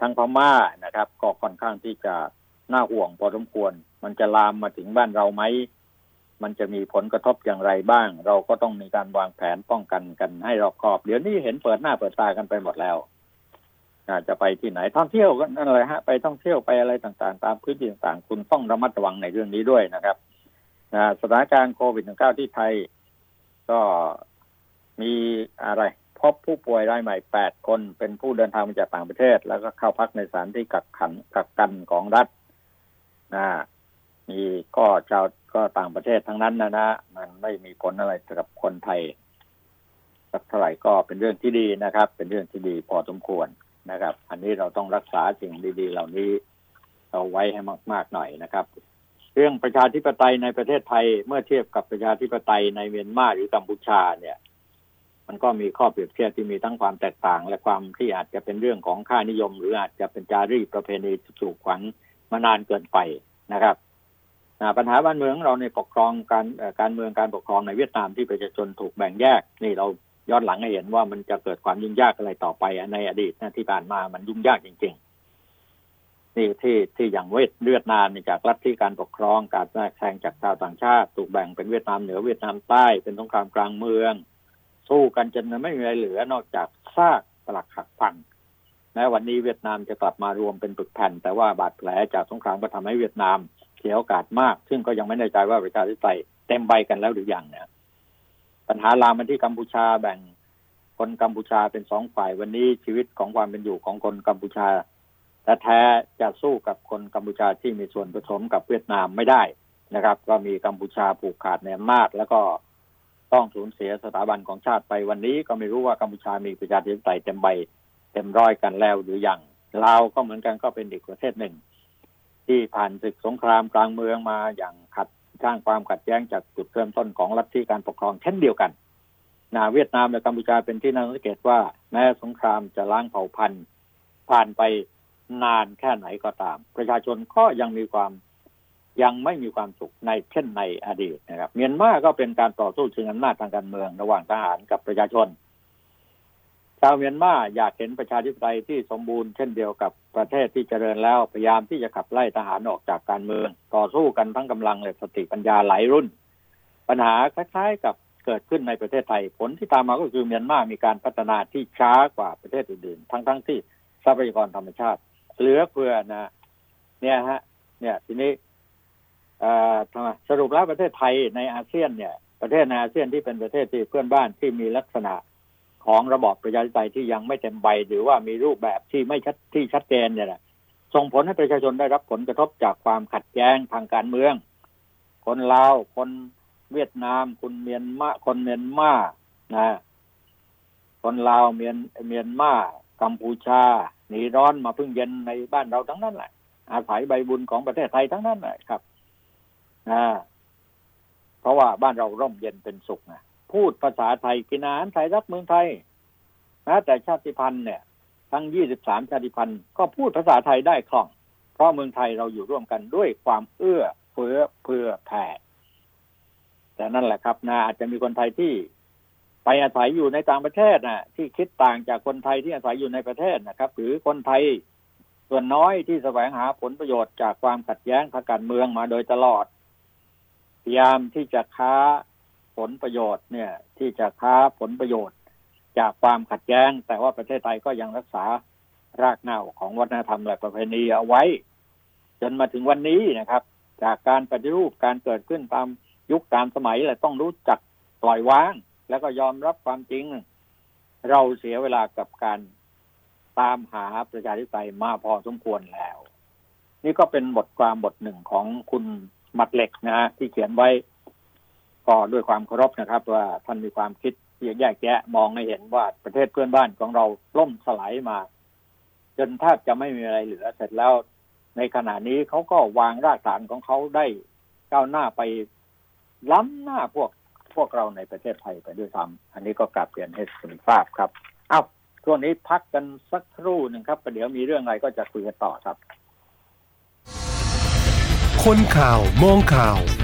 ทั้งพม่านะครับ ก็ค่อนข้างที่จะน่าห่วงพอสมควร มันจะลามมาถึงบ้านเราไหม มันจะมีผลกระทบอย่างไรบ้าง เราก็ต้องมีการวางแผนป้องกันกันให้รอบคอบ เดี๋ยวนี้เห็นเปิดหน้าเปิดตากันไปหมดแล้ว อาจะไปที่ไหนท่องเที่ยวก็นั่นแหละฮะไปท่องเที่ยวไปอะไรต่างๆ ตามพื้นที่ต่างๆ คุณต้องระมัดระวังในเรื่องนี้ด้วยนะครับสถานการณ์โควิด -19 ที่ไทย ก็มีอะไร พบผู้ป่วยรายใหม่ 8 คนเป็นผู้เดินทางมาจากต่างประเทศ แล้วก็เข้าพักในสถานที่กักขันกักกันของรัฐนะมีก็ชาวก็ต่างประเทศทั้งนั้นนะนะมันไม่มีผลอะไรกับคนไทยสักเท่าไหร่ก็เป็นเรื่องที่ดีนะครับ เป็นเรื่องที่ดีพอสมควร นะครับ อันนี้เราต้องรักษาสิ่งดี ๆ เหล่านี้เอาไว้ให้มาก ๆ หน่อยนะครับ เรื่องประชาธิปไตยในประเทศไทยเมื่อเทียบกับประชาธิปไตยในเมียนมาหรือกัมพูชาเนี่ย มันก็มีข้อเปรียบเทียบที่มีทั้งความแตกต่าง และความที่อาจจะเป็นเรื่องของค่านิยม หรืออาจจะเป็นจารีตประเพณีสูกขวัญมานานเกินไปนะครับปัญหาบ้านเมืองเราในปกครองการการเมืองการปกครองในเวียดนามที่ประชาชนถูกแบ่งแยก นี่เรา ย้อนหลังให้เห็นว่ามันจะเกิดความยุ่งยากอะไรต่อไปในอดีตนะที่ผ่านมามันยุ่งยากจริง ๆ นี่ที่ที่อย่างเวทเวียดนามจากรัฐที่การปกครองการแทรกแซงจากชาวต่างชาติ ถูกแบ่งเป็นเวียดนามเหนือเวียดนามใต้เป็นสงครามกลางเมือง สู้กันจนไม่มีอะไรเหลือนอกจากซากปลักหักพังแม้วันนี้เวียดนามจะกลับมารวมเป็นปึกแผ่น แต่ว่าบาดแผลจากสงครามก็ทำให้เวียดนามเสียโอกาสมาก ซึ่งก็ยังไม่แน่ใจว่าประชาธิปไตยเต็มใบกันแล้วหรือยังเนี่ย ปัญหาลามมาที่กัมพูชาแบ่งคนกัมพูชาเป็นสองฝ่ายวันนี้ชีวิตของความเป็นอยู่ของคนกัมพูชาแต่แท้จะสู้กับคนกัมพูชาที่มีส่วนผสมกับเวียดนามไม่ได้นะครับ ก็มีกัมพูชาผูกขาดในอำนาจแล้วก็ต้องสูญเสียสถาบันของชาติไปวันนี้ก็ไม่รู้ว่ากัมพูชามีประชาธิปไตยเต็มใบเต็มร้อยกันแล้วหรือยังลาวก็เหมือนกันก็เป็นอีกประเทศหนึ่ง ที่ผ่านศึกสงครามกลางเมืองมาอย่างขัด สร้างความขัดแย้งจากจุดเริ่มต้นของรัฐที่การปกครองเช่นเดียวกันนาเวียดนามและกัมพูชาเป็นที่น่าสังเกตว่า แม้สงครามจะล้างเผ่าพันธุ์ ผ่านไปนานแค่ไหนก็ตาม ประชาชนก็ยังมีความยังไม่มีความสุขในเช่นในอดีตนะครับ เมียนมาก็เป็นการต่อสู้ชิงอำนาจทางการเมือง ระหว่างทหารกับประชาชน ชาวเมียนมาอยากเห็นประชาธิปไตยที่สมบูรณ์เช่นเดียวกับประเทศที่เจริญแล้วพยายามที่จะขับไล่ทหารออกจากการเมือง ต่อสู้กันทั้งกำลังและสติปัญญาหลายรุ่น ปัญหาคล้ายๆกับเกิดขึ้นในประเทศไทยผลที่ตามมาก็คือเมียนมามีการพัฒนาที่ช้ากว่าประเทศอื่นๆ ทั้งๆทที่ทรัพยากรธรรมชาติ เหลือเพื่อนะ เนี่ยฮะ เนี่ย ทีนี้สรุปแล้วประเทศไทยในอาเซียนเนี่ย ประเทศในอาเซียนที่เป็นประเทศที่เพื่อนบ้านที่มีลักษณะ ของระบอบประชาธิปไตยที่ยังไม่เต็มใบหรือว่ามีรูปแบบที่ไม่ชัดที่ชัดเจนเนี่ยแหละส่งผลให้ประชาชนได้รับผลกระทบจากความขัดแย้งทางการเมือง คนลาว คนเวียดนาม คนเมียนมา คนเมียนมานะคนลาวเมียนเมียนมากัมพูชาหนีร้อนมาพึ่งเย็นในบ้านเราทั้งนั้นแหละ อาศัยใบบุญของประเทศไทยทั้งนั้นแหละครับนะเพราะว่าบ้านเราร่มเย็นเป็นสุขนะ พูดภาษาไทยกินอาหารไทยรักเมืองไทยนะแต่ชาติพันธุ์เนี่ย ทั้งยี่สิบสามชาติพันธุ์ก็พูดภาษาไทยได้คล่อง เพราะเมืองไทยเราอยู่ร่วมกันด้วยความเอื้อเฟื้อเพื่อแผ่แต่นั่นแหละครับนะอาจจะมีคนไทยที่ไปอาศัยอยู่ในต่างประเทศนะที่คิดต่างจากคนไทยที่อาศัยอยู่ในประเทศนะครับ หรือคนไทยส่วนน้อยที่แสวงหาผลประโยชน์จากความขัดแย้งทางการเมืองมาโดยตลอด พยายามที่จะค้า ผลประโยชน์เนี่ย ที่จะค้าผลประโยชน์ จากความขัดแย้ง แต่ว่าประเทศไทยก็ยังรักษารากเหง้าของวัฒนธรรมและประเพณีเอาไว้ จนมาถึงวันนี้นะครับ จากการปฏิรูปการเกิดขึ้นตามยุคตามสมัยและต้องรู้จักปล่อยวาง แล้วก็ยอมรับความจริง เราเสียเวลากับการตามหาประชาธิปไตยมาพอสมควรแล้ว นี่ก็เป็นบทความบทหนึ่งของคุณมัดเหล็กนะฮะที่เขียนไว้ ก็ด้วยความเคารพนะครับ ว่าท่านมีความคิดที่แยกแยะมองให้เห็นว่าประเทศเพื่อนบ้านของเราล่มสลายมา จนแทบจะไม่มีอะไรเหลือเสร็จแล้ว ในขณะนี้เขาก็วางรากฐานของเขาได้ก้าวหน้าไปล้ำหน้าพวกพวกเราในประเทศไทยไปด้วยซ้ำอันนี้ก็กลับเรียนให้คุณทราบครับ เอาช่วงนี้พักกันสักครู่หนึ่งครับประเดี๋ยวมีเรื่องอะไรก็จะคุยกันต่อครับ คนข่าวมองข่าว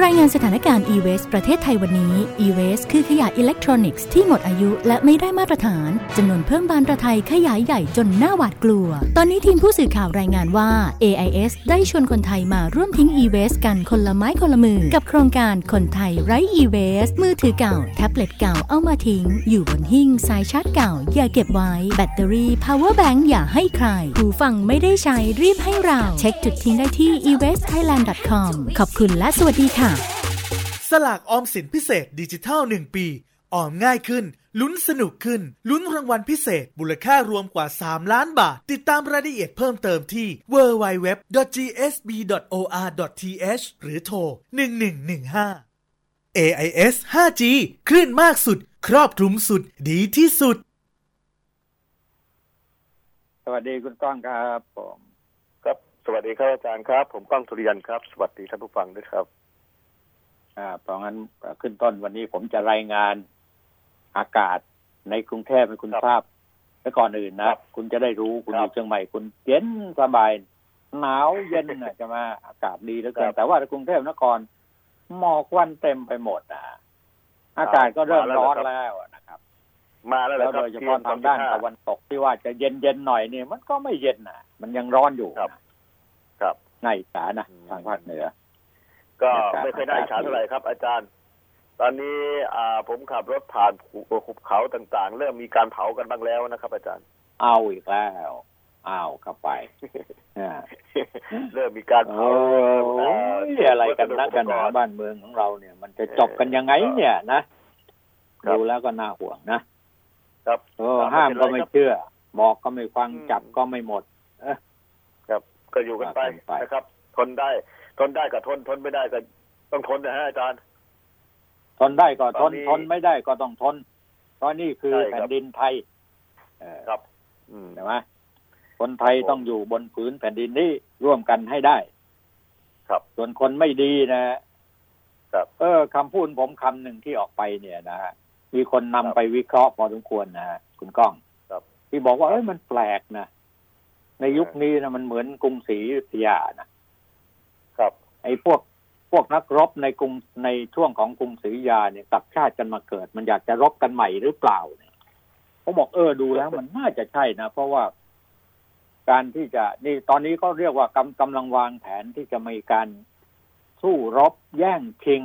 รายงานสถานการณ์ e-waste ประเทศไทยวันนี้ e-waste คือขยะอิเล็กทรอนิกส์ที่หมดอายุและไม่ได้มาตรฐานจำนวนเพิ่มบานตะไทขยายใหญ่จนน่าหวาดกลัว ตอนนี้ทีมผู้สื่อข่าวรายงานว่า AIS ได้ชวนคนไทยมาร่วมทิ้ง e-waste กันคนละไม้คนละมือ กับโครงการคนไทยไร้ e-waste มือถือเก่า แท็บเล็ตเก่าเอามาทิ้ง อยู่บนหิ้งสายชาร์จเก่า อย่าเก็บไว้ แบตเตอรี่ power bank อย่าให้ใครหูฟังไม่ได้ใช้รีบให้เรา เช็คจุดทิ้งได้ที่ e-wastethailand.com ขอบคุณและสวัสดีค่ะสลากออมสินพิเศษดิจิทัล 1 ปี ออมง่ายขึ้น ลุ้นสนุกขึ้น ลุ้นรางวัลพิเศษมูลค่ารวมกว่า 3 ล้านบาท ติดตามรายละเอียดเพิ่มเติมที่ www.gsb.or.th หรือโทร 1115 AIS 5G คลื่นมากสุด ครอบคลุมสุดดีที่สุด สวัสดีคุณก้องครับผม ครับ สวัสดีครับอาจารย์ครับ ผมก้องสุริยันครับ สวัสดีท่านผู้ฟังด้วยครับ อ่าเพราะงั้นขึ้นต้นวันนี้ผมจะรายงานอากาศในกรุงเทพให้คุณครับทราบและก่อนอื่นนะครับคุณจะได้รู้คุณคอรับยู่เชียงใหม่คุณเย็นสบาย หนาวเย็นน่ะจะมาอากาศดีเหลือเกิคนรับแต่ว่าในกรุงเทพนครหมอกควันเต็มไปหมดอะอากาศก็เริ่มมาแล้วร้อนเหรอครับแล้วนะครับ มาแล้วแล้วนะครัโดบยเฉพาะทางด้านตะวันตกที่ว่าจะเย็นเย็นๆหน่อยเนี่ยมันก็ไม่เย็นน่ะ มันยังร้อนอยู่ครับนะครับในอีสานนะอืมทางภาคเหนือ ก็อากาศไม่เคอยได้ฉาเท่าไหร่ครับ อาจารย์ ตอนนี้อ่าผมขับรถผ่านภูเขาต่างๆ เริ่มมีการเผากันบ้างแล้วนะครับ อาจารย์ เอาอีกแล้วอ้าวเข้าไปอ่าเริ่มมีการโอ้เผาเยอะไรกันนักกันหนาบ้านเมืองของเราเนี่ย มันจะจบกันยังไงเนี่ยนะครับดูแล้วก็น่าห่วงนะครับโอ้ครับห้ามก็ไม่ไม่เป็นไรครับเชื่อ บอกก็ไม่ฟังอืมจับก็ไม่หมดเอ้อครับ ก็อยู่กันไปว่ากันไปนะครับ ทนได้ ทนได้ก็ทนทนไม่ได้ก็ต้องทนนะฮะอาจารย์ ทนได้ก็ทตอนนนี้ทนไม่ได้ก็ต้องทน เพราะนี่คือใช่ครับแผ่นดินไทยเออครับอืมใช่ไหมคนไทยครับผมต้องอยู่บนผืนแผ่นดินนี้ร่วมกันให้ได้ ครับ ส่วนคนไม่ดีนะครับ เออคำพูดผมคำหนึ่งที่ออกไปเนี่ยนะฮะมีคนนำครับไปวิเคราะห์พอสมควรนะฮะคุณก้องครับที่บอกว่าเอ้ยมันแปลกนะในยุคนี้นะมันเหมือนกรุงศรีอยุธยานะครับ ไอ้พวกพวกนักรบในกรุงในช่วงของกรุงศรีอยุธยาเนี่ยกลับชาติกันมาเกิด มันอยากจะรบกันใหม่หรือเปล่าเนี่ยผมบอกเออดูแล้วมันน่าจะใช่นะ เพราะว่าการที่จะนี่ตอนนี้ก็เรียกว่ากำกำลังวางแผนที่จะมีการสู้รบแย่งชิง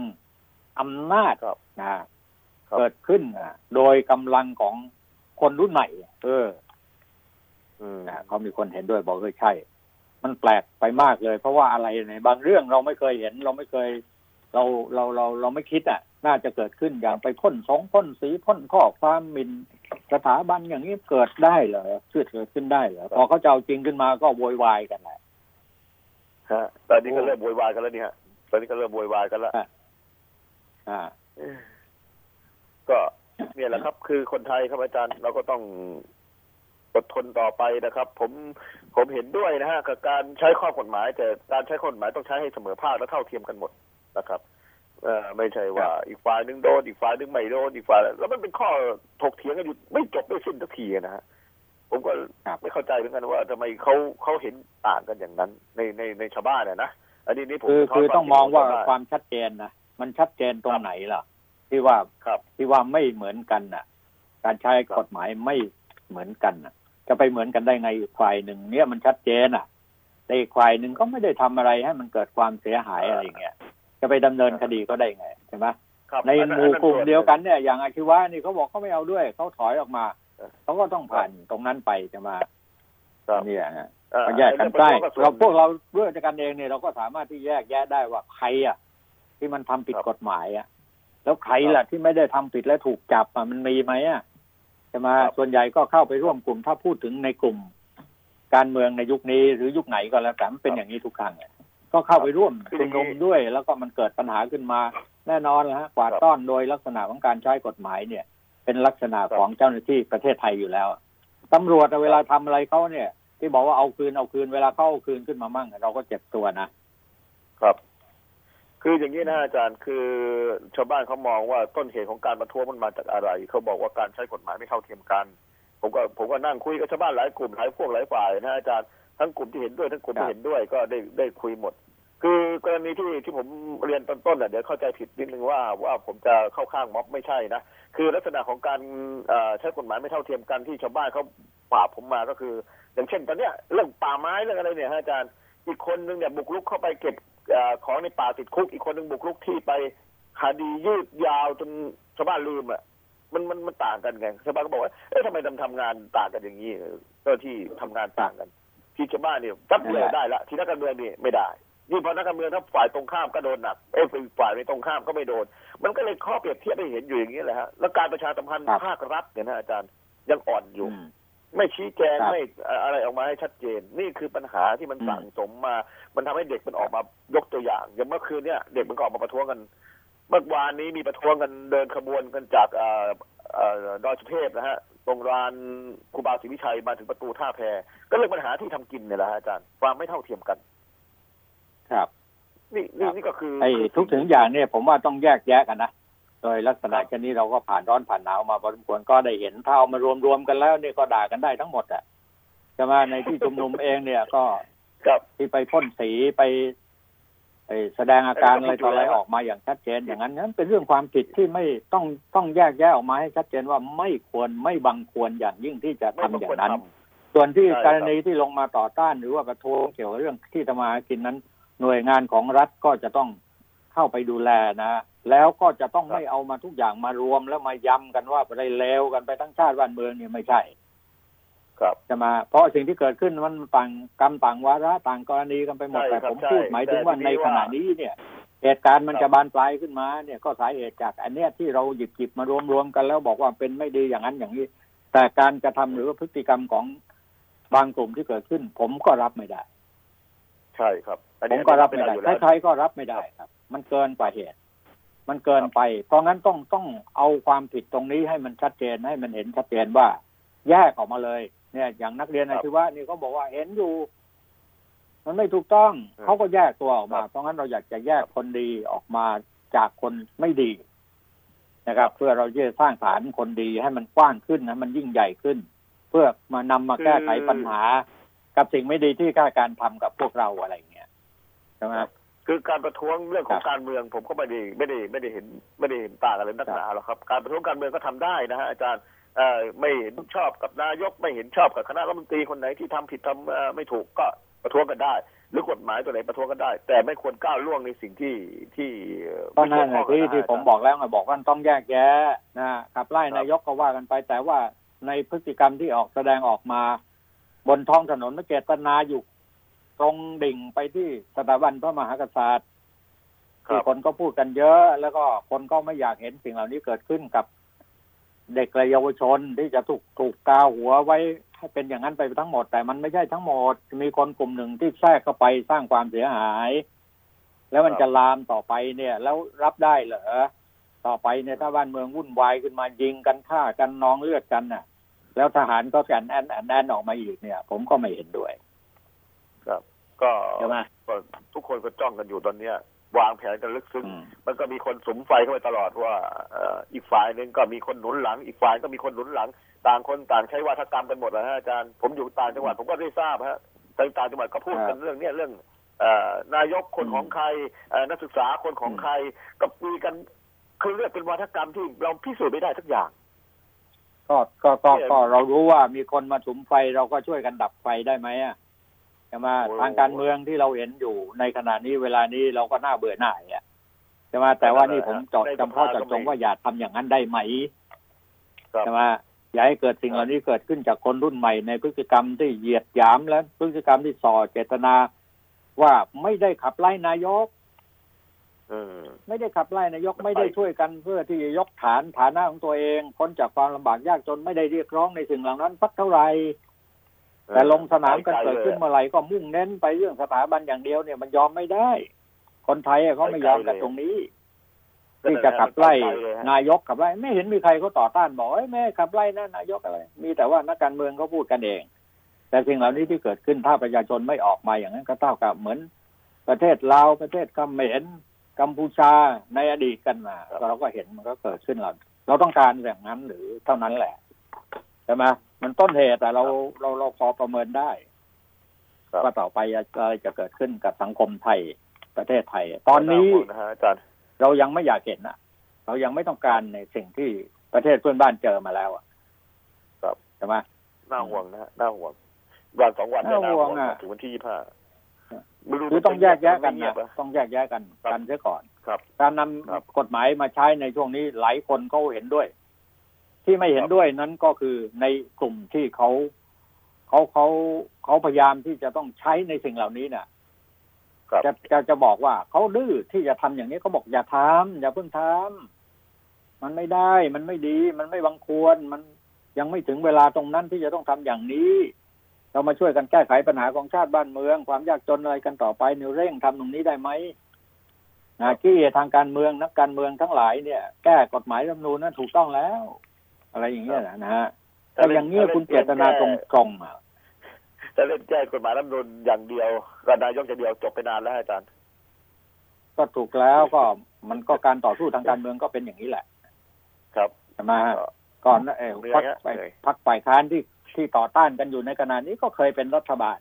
อำนาจครับนะครับเกิดขึ้นนะโดยกำลังของคนรุ่นใหม่ เอออืมนะเขามีคนเห็นด้วยบอกเออใช่ มันแปลกไปมากเลย เพราะว่าอะไรในบางเรื่องเราไม่เคยเห็น เราไม่เคย เราเราเราเราไม่คิดอะ น่าจะเกิดขึ้นอย่างไปพ่นสองพ่นสีพ่นข้อความหมินสถาบันอย่างนี้เกิดได้เหรอเกิดเกิดขึ้นได้เหรอพอเขาจะเอาจริงขึ้นมาก็โวยวายกันแหละฮะตอนนี้ก็เริ่มโวยวายกันแล้วนี่ฮะตอนนี้ก็เริ่มโวยวายกันแล้วอ่าก็เนี่ยแหละครับ คือคนไทยครับอาจารย์เราก็ต้องอดทนต่อไปนะครับ ผม ผมเห็นด้วยนะฮะกับการใช้ข้อกฎหมาย แต่การใช้ข้อกฎหมายต้องใช้ให้เสมอภาคและเท่าเทียมกันหมดนะครับเออไม่ใช่ว่าอีกฝ่ายหนึ่งโดนอีกฝ่ายหนึ่งไม่โดนอีกฝ่ายแล้วมันเป็นข้อถกเถียงกันอยู่ไม่จบไม่สิ้นสักทีนะฮะผมก็ครับไม่เข้าใจเหมือนกันว่าทำไมเขาเขาเห็นต่างกันอย่างนั้น ในในในชาวบ้านนะนะอันนี้นี่ผมคือสะท้นคือต้องมองว่าคิดขชความชัดเจนนะมันชัดเจนตรงไหนล่ะ ที่ว่าครับที่ว่าไม่เหมือนกันน่ะ การใช้กฎหมายไม่เหมือนกันน่ะ จะไปเหมือนกันได้ไงอีกฝ่ายหนึ่งเนี่ยมันชัดเจนอะ แต่อีกฝ่ายหนึ่งก็ไม่ได้ทำอะไรให้มันเกิดความเสียหายอะไรอย่างเงี้ยจะไปดำเนินคดีก็ได้ไงใช่ไหมครับในอัหมู่กลุ่มอัส่เดียวกันเนี่ยอย่างอาชีวะนี่เขาบอกเขาไม่เอาด้วยเขาถอยออกมาเออเขาก็ต้องผ่านตรงนั้นไปจะมาครับเนี่ยฮะเอ่อก็แยกกันเรื่องได้ประท้วงเราส่พววนกเราด้วยกันเองเนี่ยเราก็สามารถที่แยกแยะได้ว่าใครอะ ที่มันทำผิดครับกฎหมายอะ แล้วใครล่ะที่ไม่ได้ทำผิดและถูกจับอะมันมีไหมอะใช่ไหมครับส่วนใหญ่ก็เข้าไปร่วมกลุ่มถ้าพูดถึงในกลุ่ม การเมืองในยุคนี้หรือยุคไหนก็แล้วแต่มันเป็นอย่างนี้ทุกครั้งอะก็เข้าไปร่วมชุมนุมด้วย แล้วก็มันเกิดปัญหาขึ้นมา แน่นอนนะฮะกวาดต้อนโดยลักษณะของการใช้กฎหมายเนี่ย เป็นลักษณะของเจ้าหน้าที่ประเทศไทยอยู่แล้วตำรวจอะเวลาทำอะไรเขาเนี่ย ที่บอกว่าเอาคืนเอาคืนเวลาเขาเอาคืนขึ้นมามั่งเราก็เจ็บตัวนะครับ คืออย่างนี้นะอาจารย์คือชาวบ้านเขามองว่าต้นเหตุของการประท้วงมันมาจากอะไร เขาบอกว่าการใช้กฎหมายไม่เท่าเทียมกัน ผมก็ผมก็นั่งคุยกับชาวบ้านหลายกลุ่มหลายพวกหลายฝ่ายนะอาจารย์ทั้งกลุ่มที่เห็นด้วยทั้งกลุ่มครับไม่เห็นด้วยก็ได้ได้คุยหมด คือกรณีที่ที่ผมเรียนตอนต้นน่ะเดี๋ยวเข้าใจผิดนิดนึงว่าว่าผมจะเข้าข้างม็อบไม่ใช่นะคือลักษณะของการใช้กฎหมายไม่เท่าเทียมกันที่ชาวบ้านเขาปราบผมมาก็คือ อย่างเช่นตอนเนี้ยเรื่องป่าไม้เรื่องอะไรเนี่ยอาจารย์อีกคนนึงเนี่ยบุกรุกเข้าไปเก็บ ของในป่าติดคุกอีกคนนึงบุกรุกที่ไปคดียืดยาวจนชาวบ้านลืมอะมันมันมันต่างกันไงชาวบ้านก็บอกว่าเอ๊ะทำไมทำทำงานต่างกันอย่างนี้เจ้าที่ทำงานต่างกัน ที่ชาวบ้านเนี่ยจับเลยได้ละที่นักการเมืองนี่ไม่ได้นี่พอนักการเมืองถ้าฝ่ายตรงข้ามก็โดนหนักเอ้ยฝ่ายในตรงข้ามก็ไม่โดน มันก็เลยข้อเปรียบเทียบให้เห็นอยู่อย่างนี้แหละฮะแล้วการประชาสัมพันธ์ครับภาครัฐเนี่ยนะอาจารย์ยังอ่อนอยู่อืม ไม่ชี้แจงครับ ไม่เอ่ออะไรออกมาให้ชัดเจน นี่คือปัญหาที่มันอืมสั่งสมมา มันทำให้เด็กมันออกมายกตัวอย่าง อย่างเมื่อคืนเนี่ยเด็กมันก็ออกมาประท้วงกัน เมื่อวานนี้มีประท้วงกันเดินขบวนกันจากเอ่อเอ่อดอยสุเทพนะฮะตรงลานครูบาศรีวิชัยมาถึงประตูท่าแพก็เรื่องปัญหาที่ทำกินเนี่ยแหละฮะอาจารย์ความไม่เท่าเทียมกัน ครับ นี่นี่ครับ นี่ก็คือไอ้ทุกถึงอย่างเนี่ยผมว่าต้องแยกแยะกันนะโดยลักษณะเช่นนี้เราก็ผ่านร้อนผ่านหนาวมาพอสมควรก็ได้เห็นถ้าเอามารวมๆกันแล้วเนี่ยก็ด่ากันได้ทั้งหมดอะใช่ไหมในที่ชุมนุมเองเนี่ยก็ครับที่ไปพ่นสีไปไปแสดงอาการเอออะไรต่ออะไรก็ผิดอยู่แล้วออกมาอย่างชัดเจน อย่างนั้นนั้นเป็นเรื่องความผิดที่ไม่ต้องต้องแยกแยะออกมาให้ชัดเจนว่าไม่ควรไม่บังควรอย่างยิ่งที่จะไม่ทำต้องอย่าควรงนั้นทส่วนที่ใช่ครับกรณีที่ลงมาต่อต้านหรือว่าประท้วงเกี่ยวกับเรื่องที่ทำมาหากินนั้น หน่วยงานของรัฐก็จะต้องเข้าไปดูแลนะ แล้วก็จะต้องไม่เอามาทุกอย่างมารวมแล้วมาย้ำกันว่าไปได้เลวกันไปทั้งชาติบ้านเมืองเนี่ยไม่ใช่ำครับจะมา เพราะสิ่งที่เกิดขึ้นมันต่างกรรมต่างวาระต่างกรณีกันไปหมดใช่แต่ครับผมใช่พูดหมายถึงว่าแต่ทีนี้ในขณะว่านี้เนี่ยเหตุการณ์มันครับจะบานปลายขึ้นมาเนี่ยก็สาเหตุจาก อันเนี้ยที่เราหยิบหยิบมารวมรวมกันแล้วบอกว่าเป็นไม่ดีอย่างนั้นอย่างนี้ แต่การกระทำหรือว่าพฤติกรรมของบางกลุ่มที่เกิดขึ้น ผมก็รับไม่ได้ ใช่ครับอันผนี้มก็รับไม่ได้อยู่แล้วใครๆก็รับไม่ได้ครับ มันเกินกว่าเหตุ มันเกินไป เพราะงั้นต้องต้องเอาความผิดตรงนี้ให้มันชัดเจนให้มันเห็นชัดเจนว่า แยกออกมาเลย เนี่ย อย่างนักเรียนอาชีวะนี่เขาบอกว่าเห็นอยู่ มันไม่ถูกต้องอืมเขาก็แยกตัวออกมาครับเพราะงั้นเราอยากจะแยกคนดีออกมาจากคนไม่ดีนะครับ เพื่อเราจะสร้างฐานคนดีให้มันกว้างขึ้นนะมันยิ่งใหญ่ขึ้น เพื่อมานำมาแก้ไขปัญหา กับสิ่งไม่ดีที่ข้าการทำกับพวกเราอะไรเงี้ยใช่ไหม คือการประท้วงเรื่องของครับการเมือง ผมก็ไม่ได้ไม่ได้ไม่ได้เห็นไม่ได้เห็นต่างอะไรนักหนาหรอกครับ การประท้วงการเมืองก็ทำได้นะฮะอาจารย์เอ่อไม่เห็นชอบกับนายกไม่เห็นชอบกับคณะรัฐมนตรีคนไหนที่ทำผิดทำเอ่อไม่ถูกก็ประท้วงกันได้ หรือกฎหมายตัวไหนประท้วงกันได้ แต่ไม่ควรก้าวล่วงในสิ่งที่ที่เอ่อก็นั่นไม่นะเกี่ที่ยวข้งที่นะผมบอกแล้วไงบอกว่าต้องแยกแยะนะขับไล่ครับนายกก็ว่ากันไป แต่ว่าในพฤติกรรมที่ออกแสดงออกมา บนท้องถนนไม่เจตนาอยู่ ตรงดิ่งไปที่สถาบันพระมหากษัตริย์ครัที่บคนก็พูดกันเยอะ แล้วก็คนก็ไม่อยากเห็นสิ่งเหล่านี้เกิดขึ้นกับเด็กและเยาวชนที่จะถูกถูกกาหัวไว้ให้เป็นอย่างนั้นไปทั้งหมด แต่มันไม่ใช่ทั้งหมด มีคนกลุ่มหนึ่งที่แทรกเข้าไปสร้างความเสียหาย แล้วมันครับจะลามต่อไปเนี่ย แล้วรับได้เหรอต่อไปเนี่ยถ้าบ้านเมืองวุ่นวายขึ้นมายิงกันฆ่ากันนองเลือดกันน่ะ แล้วทหารก็แอนแอนแอนแอนออกมาอีกเนี่ย ผมก็ไม่เห็นด้วยครับ ก็ใช่ไหมก็ทุกคนก็จ้องกันอยู่ตอนเนี้ยวางแผนกันลึกซึ้งอืมมันก็มีคนสมไฟเข้าไปตลอดว่าเอ่ออีกฝ่ายหนึ่งก็มีคนหนุนหลัง อีกฝ่ายก็มีคนหนุนหลัง ต่างคนต่างใช้วาทกรรมกันหมดนะฮะอาจารย์ผมอยู่ต่างจังหวัดผมก็ได้ทราบฮะต่างต่างจังหวัดก็พูดกันเรื่องเนี้ยเรื่องเอ่อนายกคนของใครเอ่อนักศึกษาคนของใครก็คุยกันคือเรื่องเป็นวาทกรรมที่เราพิสูจน์ไม่ได้ทุกอย่าง ก็ก็ก็เนี่ยก็เรารู้ว่ามีคนมาสุมไฟเราก็ช่วยกันดับไฟได้ไหมอะ ใช่ไหมโอ้ทางการเมืองที่เราเห็นอยู่ในขณะนี้เวลานี้เราก็น่าเบื่อหน่ายอะใช่ไหมแต่ว่านี่ผมเจอดจำเพาะเจาะจงว่าอย่าทำอย่างนั้นได้ไหมครับใช่ไหมอย่าให้เกิดสิ่งเหล่านี้เกิดขึ้นจากคนรุ่นใหม่ในพฤติกรรมที่เหยียดหยามและพฤติกรรมที่ส่อเจตนา ว่าไม่ได้ขับไล่นายกเออไม่ได้ขับไล่นายกมันไปไม่ได้ช่วยกันเพื่อที่จะยกฐานฐานะของตัวเองพ้นจากความลำบากยากจนไม่ได้เรียกร้องในสิ่งเหล่านั้นสักเท่าไหร่ แต่ลงสนามกันเกิดขึ้นเมื่อไหร่ก็มุ่งเน้นไปเรื่องสถาบันอย่างเดียวเนี่ยมันยอมไม่ได้ คนไทยอะเขาไม่ยอมกันตรงนี้ที่จะขับไล่นายกขับไล่ไม่เห็นมีใครเขาต่อต้านบอกเอ้ยแม่ขับไล่นะนายกอะไร มีแต่ว่านักการเมืองเขาพูดกันเอง แต่สิ่งเหล่านี้ที่เกิดขึ้นถ้าประชาชนไม่ออกมาอย่างนั้นก็เท่ากับเหมือน ประเทศลาวประเทศเขมรกัมพูชาในอดีตกันมาเราก็เห็นมันก็เกิดขึ้นเราเราต้องการอย่างนั้นหรือเท่านั้นแหละ ใช่ไหมมันต้นเหตุแต่เราเราเราพอประเมินได้ครับว่าต่อไปอะไรจะเกิดขึ้นกับสังคมไทยประเทศไทย ตอนนี้าห่วงนะฮะอาจารย์เรายังไม่อยากเห็นอะเรายังไม่ต้องการในสิ่งที่ประเทศเพื่อนบ้านเจอมาแล้วอะครับใช่ไหมน่าห่วงนะฮะน่าห่วงวันสองวันเนี่ยน่าน่าห่ห่ววงงอะถึงวันที่ยี่ห้าคือต้องแยกแยะกันเงียนะบอะต้องแยกแยะกันครับกันเสียก่อน ครับ การนำครับกฎหมายมาใช้ในช่วงนี้หลายคนเขาเห็นด้วย ที่ไม่เห็นครับด้วยนั้นก็คือในกลุ่มที่เขาเขาเขาเขาพยายามที่จะต้องใช้ในสิ่งเหล่านี้เนี่ยครับจะจะจะบอกว่าเขาดื้อที่จะทำอย่างนี้เขาบอกอย่าทำอย่าเพิ่งทำมันไม่ได้ มันไม่ดี มันไม่บังควร มันยังไม่ถึงเวลาตรงนั้นที่จะต้องทำอย่างนี้ เรามาช่วยกันแก้ไขปัญหาของชาติบ้านเมือง ความยากจนอะไรกันต่อไปเนี่ยเร่งทำตรงนี้ได้ไหมนะที่ทางการเมืองนักการเมืองทั้งหลายเนี่ย แก้กฎหมายรัฐธรรมนูญนั้นถูกต้องแล้ว อะไรอย่างเงี้ยนะนะฮะแต่อย่างเงี้ยคุณเจตนาตรงๆอะจะเล่นแก้กฎหมายรัฐธรรมนูญอย่างเดียวกับนายกอย่างเดียวจบไปนานแล้วอาจารย์ ก็ถูกแล้วก็มันก็การต่อสู้ทางการเมืองก็เป็นอย่างนี้แหละ ครับใช่ไหมฮะก็ก่อนนะเออเหนื่พัอกยฮะไปเหนื่อยพักฝ่ายค้านที่ที่ต่อต้านกันอยู่ในขณะนี้ก็เคยเป็นรัฐบาล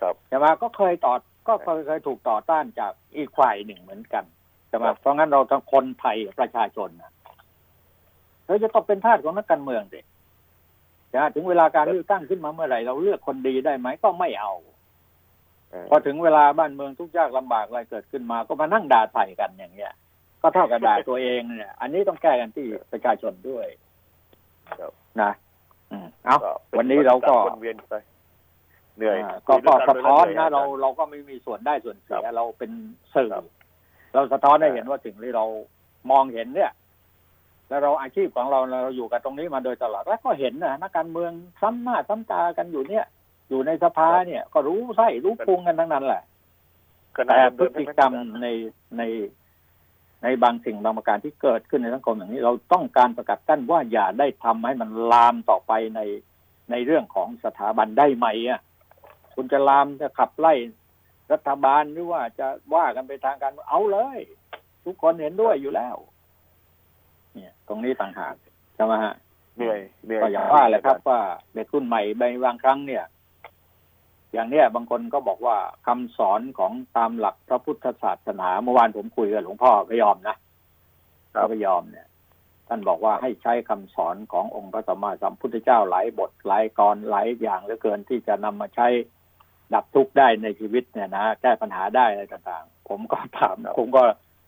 ครับใช่ไหมก็เคยต่อก็เคยเคยถูกต่อต้านจากอีกฝ่ายหนึ่งเหมือนกันใช่ไหมครับเพราะงั้นเราทั้งคนไทยประชาชนนะ เราจะต้องเป็นทาสของนักการเมืองสิจะถึงเวลาการเลือกตั้งขึ้นมาเมื่อไหร่เราเลือกคนดีได้ไหมก็ไม่เอาเออพอถึงเวลาบ้านเมืองทุกข์ยากลำบากอะไรเกิดขึ้นมา ก็มานั่งด่าใส่กันอย่างเงี้ย ก็เท่ากับด่าตัวเองเนี่ย อันนี้ต้องแก้กันที่ประชาชนด้วยครับนะอืมเอาก็ป็วันนี้เราก็วนเวียนไปเหนื่อยอ่าก็คุยก็เรื่งสะท้อนหนะยเราเราก็ไม่มีส่วนได้ส่วนเสียครับเราเป็นสื่อครับเราสะท้อนให้อ่าเห็นว่าสิ่งที่เรามองเห็นเนี่ย แล้วเราอาชีพของเราเราอยู่กับตรงนี้มาโดยตลอดแล้วก็เห็นนะนักการเมืองซ้ำหน้าซ้ำตากันอยู่เนี่ย อยู่ในสภาเนี่ย ก็รู้ไส้รู้พุงกันทั้งนั้นแหละแต่พฤติกรรมในในในบางสิ่งบางประการที่เกิดขึ้นในสังคมอย่างนี้ เราต้องการประกาศกั้นว่าอย่าได้ทำให้มันลามต่อไปในในเรื่องของสถาบันได้ไหมอะคุณจะลามจะขับไล่รัฐบาลหรือว่าจะว่ากันไปทางการเอาเลย ทุกคนเห็นด้วยอยู่แล้ว เนี่ยตรงนี้ต่างหากใช่ไหมฮะเหนื่อยเหนื่อยก็อย่างว่าแหละครับว่าเด็กรุ่นใหม่ในบางครั้งเนี่ย อย่างเนี้ยบางคนก็บอกว่าคำสอนของตามหลักพระพุทธศาสนาเมื่อวานผมคุยกับหลวงพ่อพยอมนะพระพยอมเนี่ย ท่านบอกว่าให้ใช้คำสอนขององค์พระสัมมาสัมพุทธเจ้าหลายบทหลายกรหลายอย่างเหลือเกินที่จะนำมาใช้ดับทุกข์ได้ในชีวิตเนี่ยนะแก้ปัญหาได้อะไรต่างๆ ผมก็ถามผมก็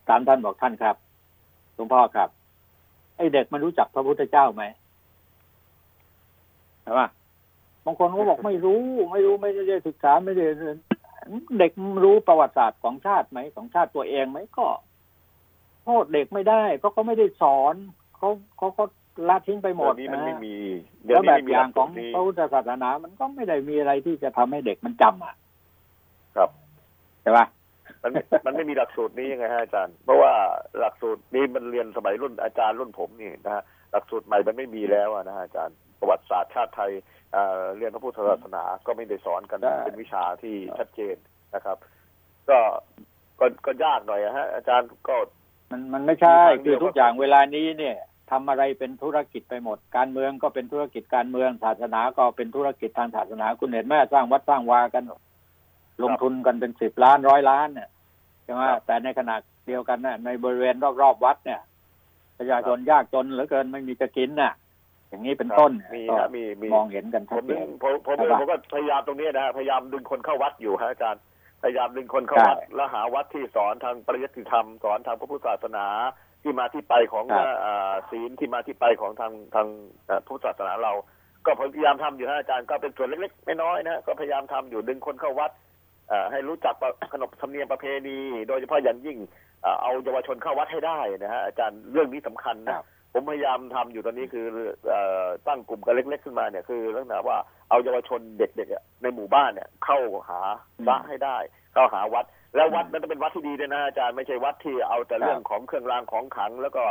ถามท่านบอกท่านครับหลวงพ่อครับ ไอเด็กมันรู้จักพระพุทธเจ้าไหมใช่ปะบางคนก็บอกไม่รู้ ไม่รู้ไม่ได้ศึกษาไม่ได้เรียนเด็กรู้ประวัติศาสตร์ของชาติไหมของชาติตัวเองไหมก็ โทษเด็กไม่ได้เพราะเขาไม่ได้สอนเขาเขาก็ละทิ้งไปหมดเดี๋ยวนี้มันไม่นะมีแล้วแบบไม่มีอย่างของหลักสูตรนี้พระพุทธศาสนา มันก็ไม่ได้มีอะไรที่จะทำให้เด็กมันจำอะ ครับใช่ปะ มันไม่มันไม่มีหลักสูตรนี้ยังไงฮะอาจารย์ เพราะว่าหลักสูตรนี้มันเรียนสมัยรุ่นอาจารย์รุ่นผมนี่นะฮะหลักสูตรใหม่มันไม่มีแล้วอะนะฮะอาจารย์ประวัติศาสตร์ชาติไทยเอ่อเรียนพระพุทธศาสนาก็ไม่ได้สอนกันได้เป็นวิชาที่ชัดเจนนะครับ ก็ก็ก็ยากหน่อยอะฮะ อาจารย์ก็มันมันไม่ใช่มีทางเดีคืยวอทุกอย่างเวลานี้เนี่ยทำอะไรเป็นธุรกิจไปหมด การเมืองก็เป็นธุรกิจการเมืองศาสนาก็เป็นธุรกิจทางศาสนาคุณเห็นไหมสร้างวัดสร้างวากัน ลงทุนกันเป็นสิบล้านร้อยล้านเนี่ย ใช่ไหมแต่ในขณะเดียวกันน่ะในบริเวณรอบๆวัดเนี่ยประชาชนยากจนเหลือเกินไม่มีจะกินน่ะ อย่างนี้เป็นต้นมีก็ฮะมีมีมองเห็นกันผชัดมเจนึงนผมผมใช่ปะผมก็พยายามตรงนี้นะฮะพยายามดึงคนเข้าวัดอยู่ฮะอาจารย์พยายามดึงคนเข้าวัดใช่แล้วหาวัดที่สอนทางปริยัติธรรมสอนทางพระพุทธศาสนาที่มาที่ไปของครับอ่าศีลที่มาที่ไปของทางทางเอ่อพุทธศาสนาเรา ก็พยายามทำอยู่นะอาจารย์ก็เป็นส่วนเล็กๆน้อยๆนะก็พยายามทำอยู่ดึงคนเข้าวัดเอ่อ ให้รู้จักขนบธรรมเนียมประเพณี โดยเฉพาะอย่างยิ่งเอ่อเอาเยาวชนเข้าวัดให้ได้นะฮะอาจารย์เรื่องนี้สำคัญครันะบผมพยายามทำอยู่ตอนนี้คือเอ่อตั้งกลุ่มกันเล็กๆขึ้นมาเนี่ยคือลักษณะว่าเอาเยาวชนเด็กๆอะในหมู่บ้านเนี่ย เข้าหาพระให้ได้ เข้าหาวัด แล้ววัดนั้นต้องเป็นวัดที่ดีด้วยนะอาจารย์ไม่ใช่วัดที่เอาแต่เรื่องของเครื่องรางของขลัง แล้วก็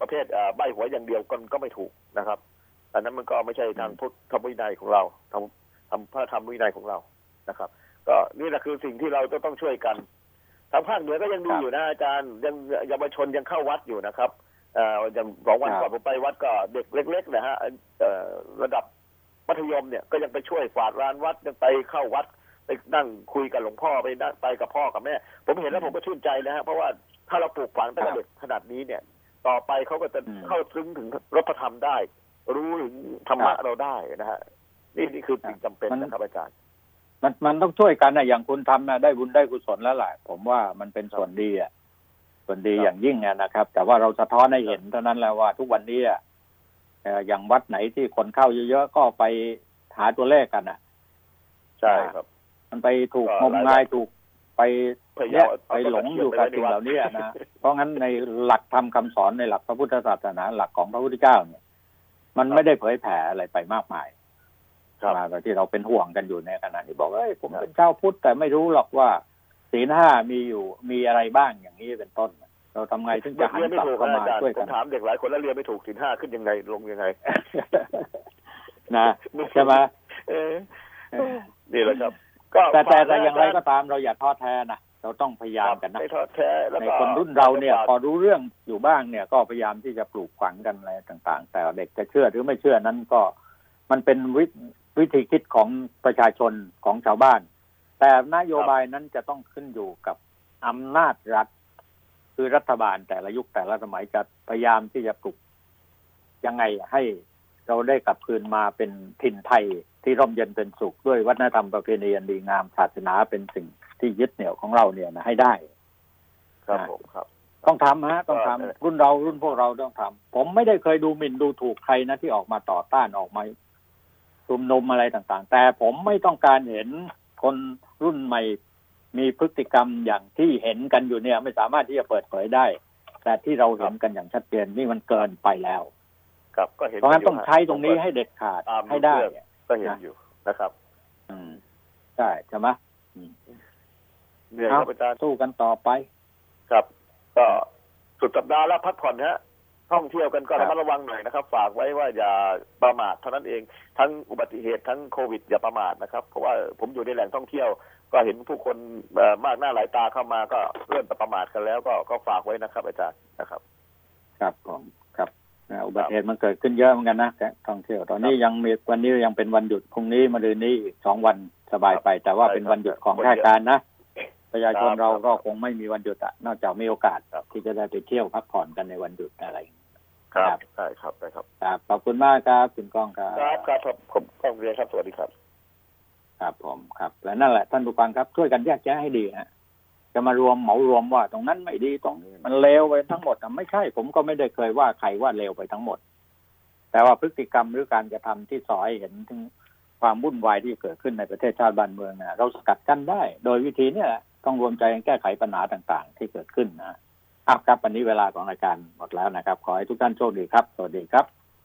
ประเภทเอ่อใบหวยอย่างเดียวก็ก็ไม่ถูกนะครับอันนั้นมันก็ไม่ใช่ทางพุทธธรรมวินัยของเราทำทำพระธรรมวินัยของเรานะครับ ก็นี่แหละคือสิ่งที่เราจะต้องช่วยกันทางภาคเหนือก็ยังดีครับอยู่นะอาจารย์ยังเยาวชนยังเข้าวัดอยู่นะครับเอ่ออย่างสองวันครับก่อนผมไปวัดก็เด็กเล็ก ๆ นะฮะเอ่อระดับมัธยมเนี่ยก็ยังไปช่วยฝาดลานวัดยังไปเข้าวัดไปนั่งคุยกับหลวงพ่อไปนั่งไปกับพ่อกับแม่ ผมเห็นแล้วผมก็ชื่นใจนะฮะเพราะว่าถ้าเราปลูกฝังตั้งแต่เด็กขนาดนี้เนี่ย ต่อไปเขาก็จะอืมเข้าถึงถึงรัฐธรรมได้ รู้ถึงธรรมะครับเราได้นะฮะนี่นี่คือสิ่งจำเป็นมันนะครับอาจารย์ มันมันต้องช่วยกันนะอย่างคุณทำนะได้บุญได้กุศลแล้วแหละผมว่ามันเป็นส่วนดีอะส่วนดีครับอย่างยิ่งอะนะครับ แต่ว่าเราสะท้อนให้เห็นเท่านั้นแหล้วว่า ทุกวันนี้อะเอ่ออย่างวัดไหนที่คนเข้าเยอะๆก็ไปหาตัวเลขกันอะ ใช่ครับ มันไปถูกก็งมงายถูกไปพยายามเนี่ยเอาไปหลงเอาอยู่กับเขียนไว้ในสิ่งวัดเหล่านี้อะนะเพราะงั้นในหลักธรรมคำสอนในหลักพระพุทธศาสนาหลักของพระพุทธเจ้าเนี่ย มันไม่ได้เผยแผ่อะไรไปมากมาย ครับมาแบบที่เราเป็นห่วงกันอยู่ในขณะนี้บอกเอ้ยผมครับเป็นชาวพุทธแต่ไม่รู้หรอกว่าศีลห้ามีอยู่มีอะไรบ้างอย่างนี้เป็นต้น เราทำไงถึงจะหันเรียนไม่กลับถูกเข้านะมาอาจารย์ช่วยผกัมนถามเด็กหลายคนแล้วเรียนไม่ถูกสินห้าขึ้นยังไงลงยังไง นะใช่ไหมเออนี่แหละครับก็แต่แต่ฝกแต่อย่างไรจก็ตามเราอย่าท้อแท้นะเราต้องพยายามกันนะไม่ทอดแท้แล้วในก็คนรุ่นเราเนี่ยฝกพอรู้เรื่องอยู่บ้างเนี่ย ก็พยายามที่จะปลูกฝังกันอะไรต่าง ๆ แต่เด็กจะเชื่อหรือไม่เชื่อนั้นก็มันเป็นวิ วิธีคิดของประชาชนของชาวบ้าน แต่นโยบายนั้นจะต้องขึ้นอยู่กับอำนาจรัฐ คือรัฐบาลแต่ละยุคแต่ละสมัยจะพยายามที่จะปลุกยังไงให้เราได้กลับคืนมาเป็นถิ่นไทยที่ร่มเย็นเป็นสุขด้วยวัฒนธรรมประเพณีอันดีงามศาสนาเป็นสิ่งที่ยึดเหนี่ยวของเราเนี่ยนะให้ได้ ครับผมครับ ต้องทำฮะ ต้องทำเออรุ่นเรารุ่นพวกเราต้องทำผมไม่ได้เคยดูหมิ่นดูถูกใครนะที่ออกมาต่อต้านออกมา ชุมนุมอะไรต่างๆ แต่ผมไม่ต้องการเห็นคนรุ่นใหม่ มีพฤติกรรมอย่างที่เห็นกันอยู่เนี่ย ไม่สามารถที่จะเปิดเผยได้ แต่ที่เราเห็นกันอย่างชัดเจนนี่มันเกินไปแล้ว ครับก็เห็นเพราะงั้นยู่ต้องใช้ตรงนี้ให้เด็ดขาดตามให้ได้เรื่องก็เห็นอยู่นะครับ อืมใช่ใช่ไหมเหนื่อยคเอารับอาจารย์สู้กันต่อไป ครับ ก็สุดสัปดาห์แล้วพักผ่อนฮะ ท่องเที่ยวกันก็ครัระบมัดระวังหน่อยนะครับ ฝากไว้ว่าอย่าประมาทเท่านั้นเองทั้งอุบัติเหตุทั้งโควิดอย่าประมาทนะครับ เพราะว่าผมอยู่ในแหล่งท่องเที่ยว ก็เห็นผู้คนเอ่อมากหน้าหลายตาเข้ามาก็เริ่มประมาทกันแล้วก็ก็ฝากไว้นะครับ อาจารย์นะครับ ครับผมครับอ่าอุบัติเหตุมันเกิดขึ้นเยอะเหมือนกันนะการท่องเที่ยวตอนนี้ยังมีวันนี้ยังเป็นวันหยุดพรุ่งนี้มะรืนนี้อีกสองวันสบายไป แต่ว่าใช่เป็นครับวันหยุดของคนเยราอะชการนะประชาชนครับเราครับก็คงไม่มีวันหยุดอะนอกจากมีโอกาสครับที่จะได้ไปเที่ยวพักผ่อนกันในวันหยุดอะไร ครับใช่ครับใช่ครับครับขอบคุณมากครับคุณก้องครับครับครับครับผมต้องเรียนครับสวัสดีครับ ครับผมครับ และนั่นแหละท่านผู้ฟังครับช่วยกันแยกแยะให้ดีฮะจะมารวมเหมารวมว่า ตรงนั้นไม่ดีตรงนี้มันเลวไปทั้งหมดอะไม่ใช่ ผมก็ไม่ได้เคยว่าใครว่าเลวไปทั้งหมด แต่ว่าพฤติกรรมหรือการกระทำที่สอให้เห็นถึงความวุ่นวายที่เกิดขึ้นในประเทศชาติบ้านเมืองนะเราสกัดกั้นได้ โดยวิธีเนี้ต้องรวมใจกันแก้ไขปัญหาต่าง ๆ ที่เกิดขึ้นนะ ครับครับวันนี้เวลาของรายการหมดแล้วนะครับ ขอให้ทุกท่านโชคดีครับ สวัสดีครับ